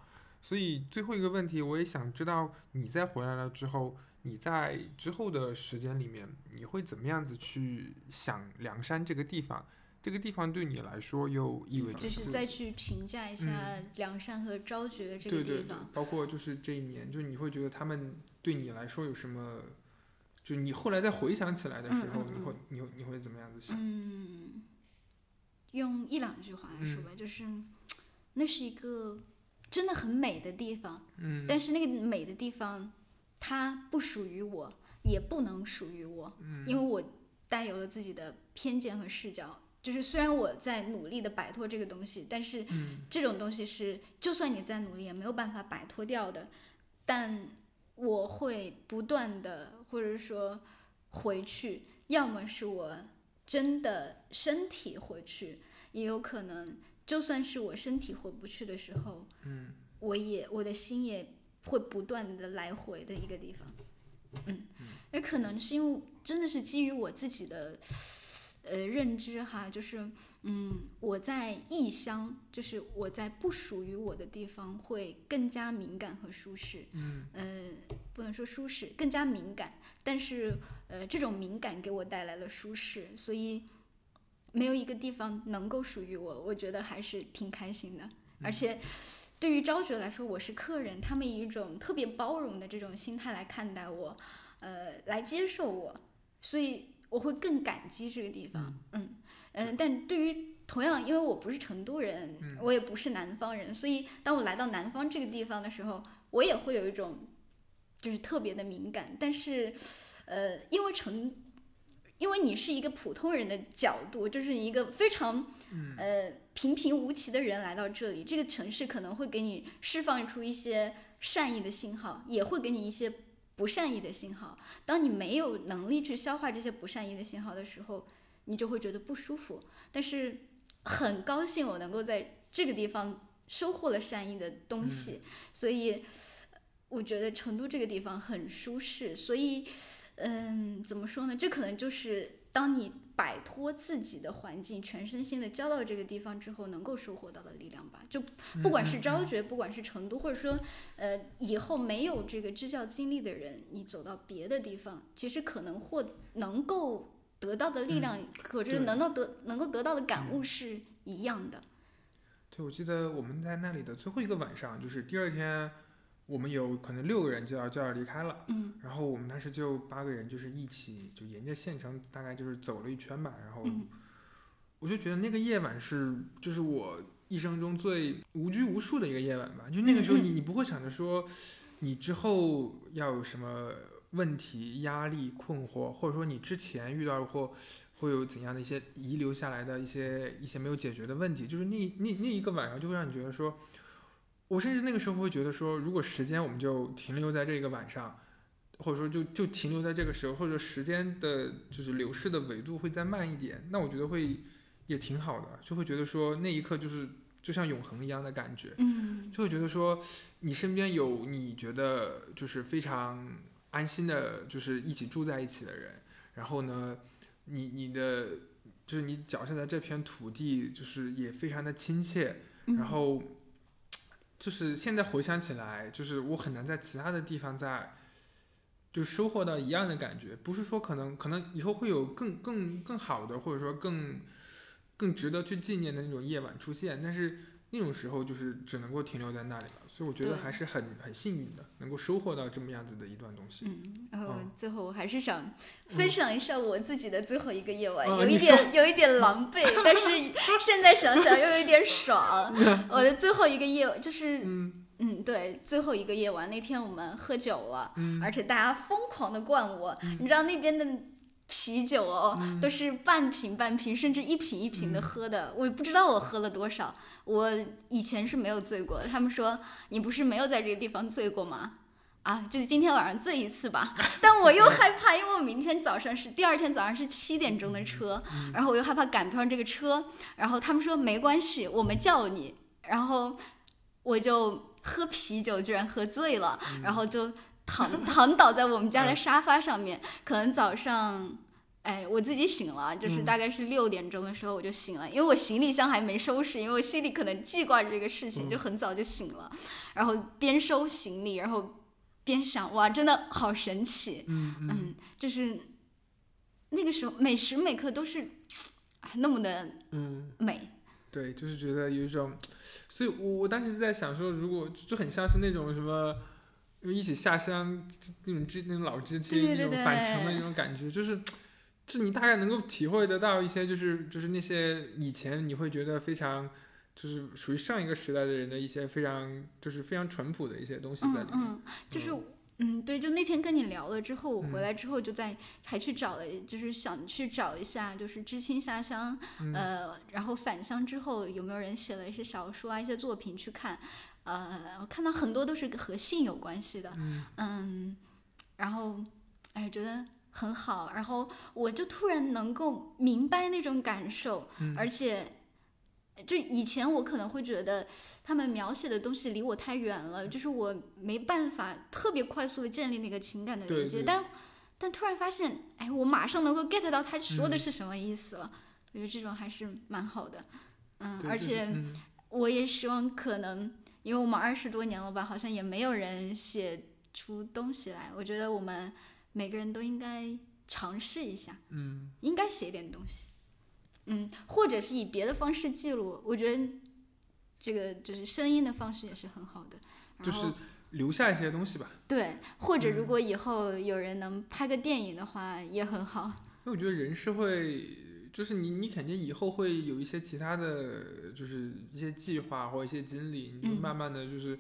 A: 所以最后一个问题，我也想知道你在回来了之后，你在之后的时间里面，你会怎么样子去想凉山这个地方？这个地方对你来说又意味着
B: 就是再去评价一下凉山和昭觉这个
A: 对对对
B: 地方。，
A: 包括就是这一年，就你会觉得他们对你来说有什么？就你后来再回想起来的时候，
B: 嗯嗯
A: 你会你会你会怎么样子想？
B: 嗯，用一两句话来
A: 嗯
B: 说吧，就是那是一个真的很美的地方，
A: 嗯，
B: 但是那个美的地方它不属于我，也不能属于我，
A: 嗯
B: 因为我带有了自己的偏见和视角。就是虽然我在努力的摆脱这个东西，但是
A: 嗯
B: 这种东西是，就算你再努力也没有办法摆脱掉的。但我会不断的，或者说回去，要么是我真的身体回去，也有可能，就算是我身体回不去的时候，
A: 嗯。
B: 我也我的心也会不断的来回的一个地方。嗯，也可能是因为真的是基于我自己的呃认知哈，就是嗯，我在异乡，就是我在不属于我的地方会更加敏感和舒适。
A: 嗯
B: 呃，不能说舒适，更加敏感，但是呃，这种敏感给我带来了舒适，所以没有一个地方能够属于我，我觉得还是挺开心的。而且对于昭觉来说，我是客人，他们以一种特别包容的这种心态来看待我，呃，来接受我，所以我会更感激这个地方。嗯嗯、但对于同样，因为我不是成都人，我也不是南方人，所以当我来到南方这个地方的时候，我也会有一种就是特别的敏感，但是，呃，因为成，因为你是一个普通人的角度，就是一个非常呃平平无奇的人来到这里，这个城市可能会给你释放出一些善意的信号，也会给你一些不善意的信号。当你没有能力去消化这些不善意的信号的时候，你就会觉得不舒服。但是很高兴我能够在这个地方收获了善意的东西，所以我觉得成都这个地方很舒适。所以，嗯，怎么说呢？这可能就是当你摆脱自己的环境，全身心的交到这个地方之后，能够收获到的力量吧。就不管是昭觉，不管是成都，或者说，呃，以后没有这个支教经历的人，你走到别的地方，其实可能获能够得到的力量，可是能够得能够得到的感悟是一样的。
A: 对，我记得我们在那里的最后一个晚上，就是第二天，我们有可能六个人就要就要离开了，
B: 嗯。
A: 然后我们当时就八个人就是一起就沿着县城大概就是走了一圈吧，然后
B: 嗯。
A: 我就觉得那个夜晚是就是我一生中最无拘无束的一个夜晚吧，就那个时候
B: 嗯。
A: 你你不会想着说你之后要有什么问题、压力、困惑，或者说你之前遇到过会有怎样的一些遗留下来的一些一些没有解决的问题，就是那那那一个晚上就会让你觉得说，我甚至那个时候会觉得说，如果时间我们就停留在这个晚上，或者说就就停留在这个时候，或者时间的就是流逝的维度会再慢一点，那我觉得会也挺好的，就会觉得说那一刻就是就像永恒一样的感觉。
B: 嗯
A: 就会觉得说，你身边有你觉得就是非常安心的，就是一起住在一起的人，然后呢，你你的就是你脚下的这片土地，就是也非常的亲切，
B: 嗯，
A: 然后就是现在回想起来，就是我很难在其他的地方再就收获到一样的感觉，不是说可能可能以后会有更更更好的，或者说更更值得去纪念的那种夜晚出现，但是那种时候就是只能够停留在那里了，所以我觉得还是很很幸运的，能够收获到这么样子的一段东西。
B: 嗯，然后
A: 嗯
B: 最后我还是想分享一下我自己的最后一个夜晚，
A: 嗯
B: 有一
A: 你
B: 点有一点狼狈，但是 现在想想又有一点爽。我的最后一个夜就是，
A: 嗯
B: 嗯，对，最后一个夜晚那天我们喝酒了，
A: 嗯
B: 而且大家疯狂的灌我，你知道那边的。啤酒哦，
A: 嗯
B: 都是半瓶半瓶，甚至一瓶一瓶的喝的。我也不知道我喝了多少，我以前是没有醉过。他们说你不是没有在这个地方醉过吗？啊，就今天晚上醉一次吧。但我又害怕，因为我明天早上是第二天早上是七点钟的车，然后我又害怕赶不上这个车。然后他们说没关系，我们叫你。然后我就喝啤酒，居然喝醉了，然后就躺 躺倒在我们家的沙发上面。可能早上。哎，我自己醒了，就是
A: 嗯
B: 大概是六点钟的时候我就醒了，因为我行李箱还没收拾，因为我心里可能记挂着这个事情，就很早就醒了，然后边收行李，然后边想，哇，真的好神奇，
A: 嗯嗯，
B: 嗯，就是那个时候每时每刻都是哎那么的
A: 嗯，
B: 美，
A: 对，就是觉得有一种，所以我我当时是在想说，如果就很像是那种什么。一起下乡那种知那种老知青那种返程的那种感觉，就是，就你大概能够体会得到一些，就是就是那些以前你会觉得非常，就是属于上一个时代的人的一些非常就是非常淳朴的一些东西在里面。
B: 嗯嗯，就是嗯，对，就那天跟你聊了之后，我回
A: 嗯
B: 来之后就在还去找了，就是想去找一下，就是知青下乡，
A: 嗯
B: 呃，然后返乡之后有没有人写了一些小说啊、一些作品去看，呃，我看到很多都是和性有关系的，
A: 嗯。
B: 嗯，然后哎，觉得很好，然后我就突然能够明白那种感受，
A: 嗯
B: 而且。就以前我可能会觉得他们描写的东西离我太远了，就是我没办法特别快速的建立那个情感的连接，
A: 对对。
B: 但但突然发现，哎，我马上能够 get 到他说的
A: 嗯
B: 是什么意思了，我觉得这种还是蛮好的，嗯，而且
A: 嗯。
B: 我也希望可能，因为我们二十多年了吧，好像也没有人写出东西来。我觉得我们每个人都应该尝试一下，
A: 嗯
B: 应该写点东西，嗯，或者是以别的方式记录。我觉得这个就是声音的方式也是很好的。
A: 就是留下一些东西吧。
B: 对，或者如
A: 嗯
B: 果以后有人能拍个电影的话，也很好。
A: 因为我觉得人是会，就是你你肯定以后会有一些其他的，就是一些计划或一些经历，你就
B: 嗯
A: 慢慢的就是。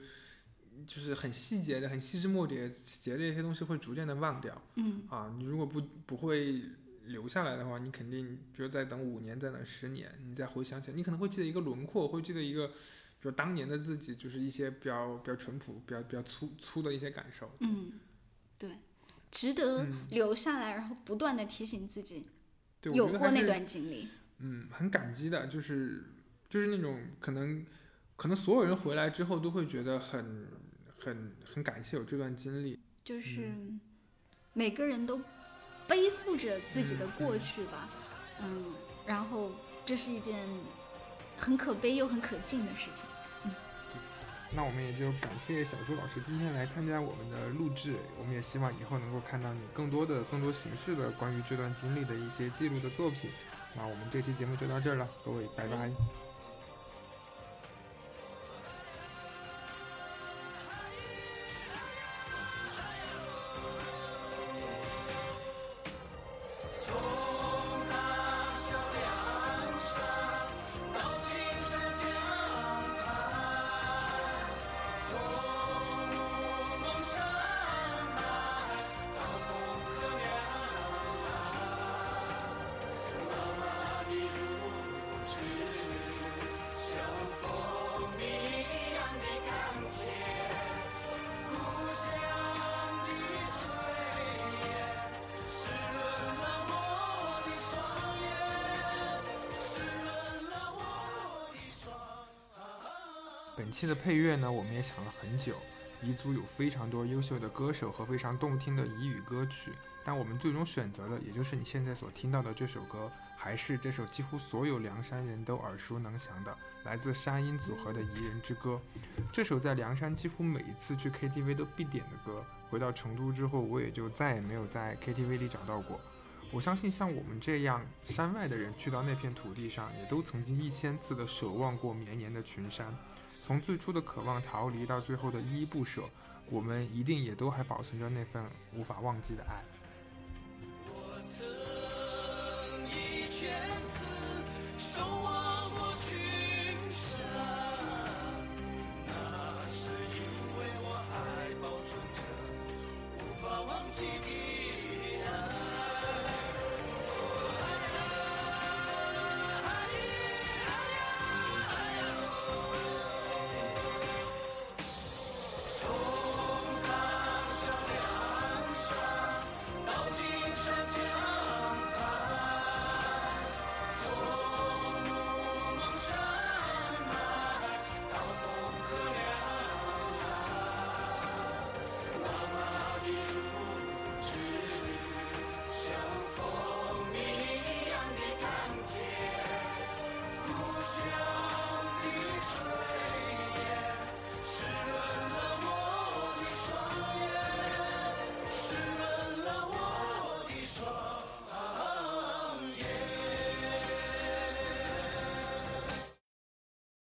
A: 就是很细节的、很细枝末节节的一些东西会逐渐的忘掉
B: 嗯
A: 啊！你如果不不会留下来的话，你肯定，比如再等五年，再等十年，你再回想起来，你可能会记得一个轮廓，会记得一个，比如当年的自己，就是一些比较比较淳朴、比较比较粗粗的一些感受。
B: 嗯，对，值得
A: 嗯
B: 留下来，然后不断的提醒自己
A: 对，
B: 有过那段经历。
A: 嗯，很感激的，就是就是那种可能可能所有人回来之后都会觉得很很很感谢有这段经历。
B: 就是每个人都背负着自己的
A: 嗯
B: 过去吧，嗯，然后这是一件很可悲又很可敬的事情。
A: 那我们也就感谢小朱老师今天来参加我们的录制，我们也希望以后能够看到你更多的、更多形式的关于这段经历的一些记录的作品。那我们这期节目就到这儿了，各位拜拜。本期的配乐呢，我们也想了很久。彝族有非常多优秀的歌手和非常动听的彝语歌曲，但我们最终选择的，也就是你现在所听到的这首歌，还是这首几乎所有凉山人都耳熟能详的，来自山阴组合的《彝人之歌》。这首在凉山几乎每一次去 KTV 都必点的歌，回到成都之后，我也就再也没有在 KTV 里找到过。我相信像我们这样山外的人，去到那片土地上，也都曾经一千次的奢望过绵延的群山。从最初的渴望逃离，到最后的依依不舍，我们一定也都还保存着那份无法忘记的爱。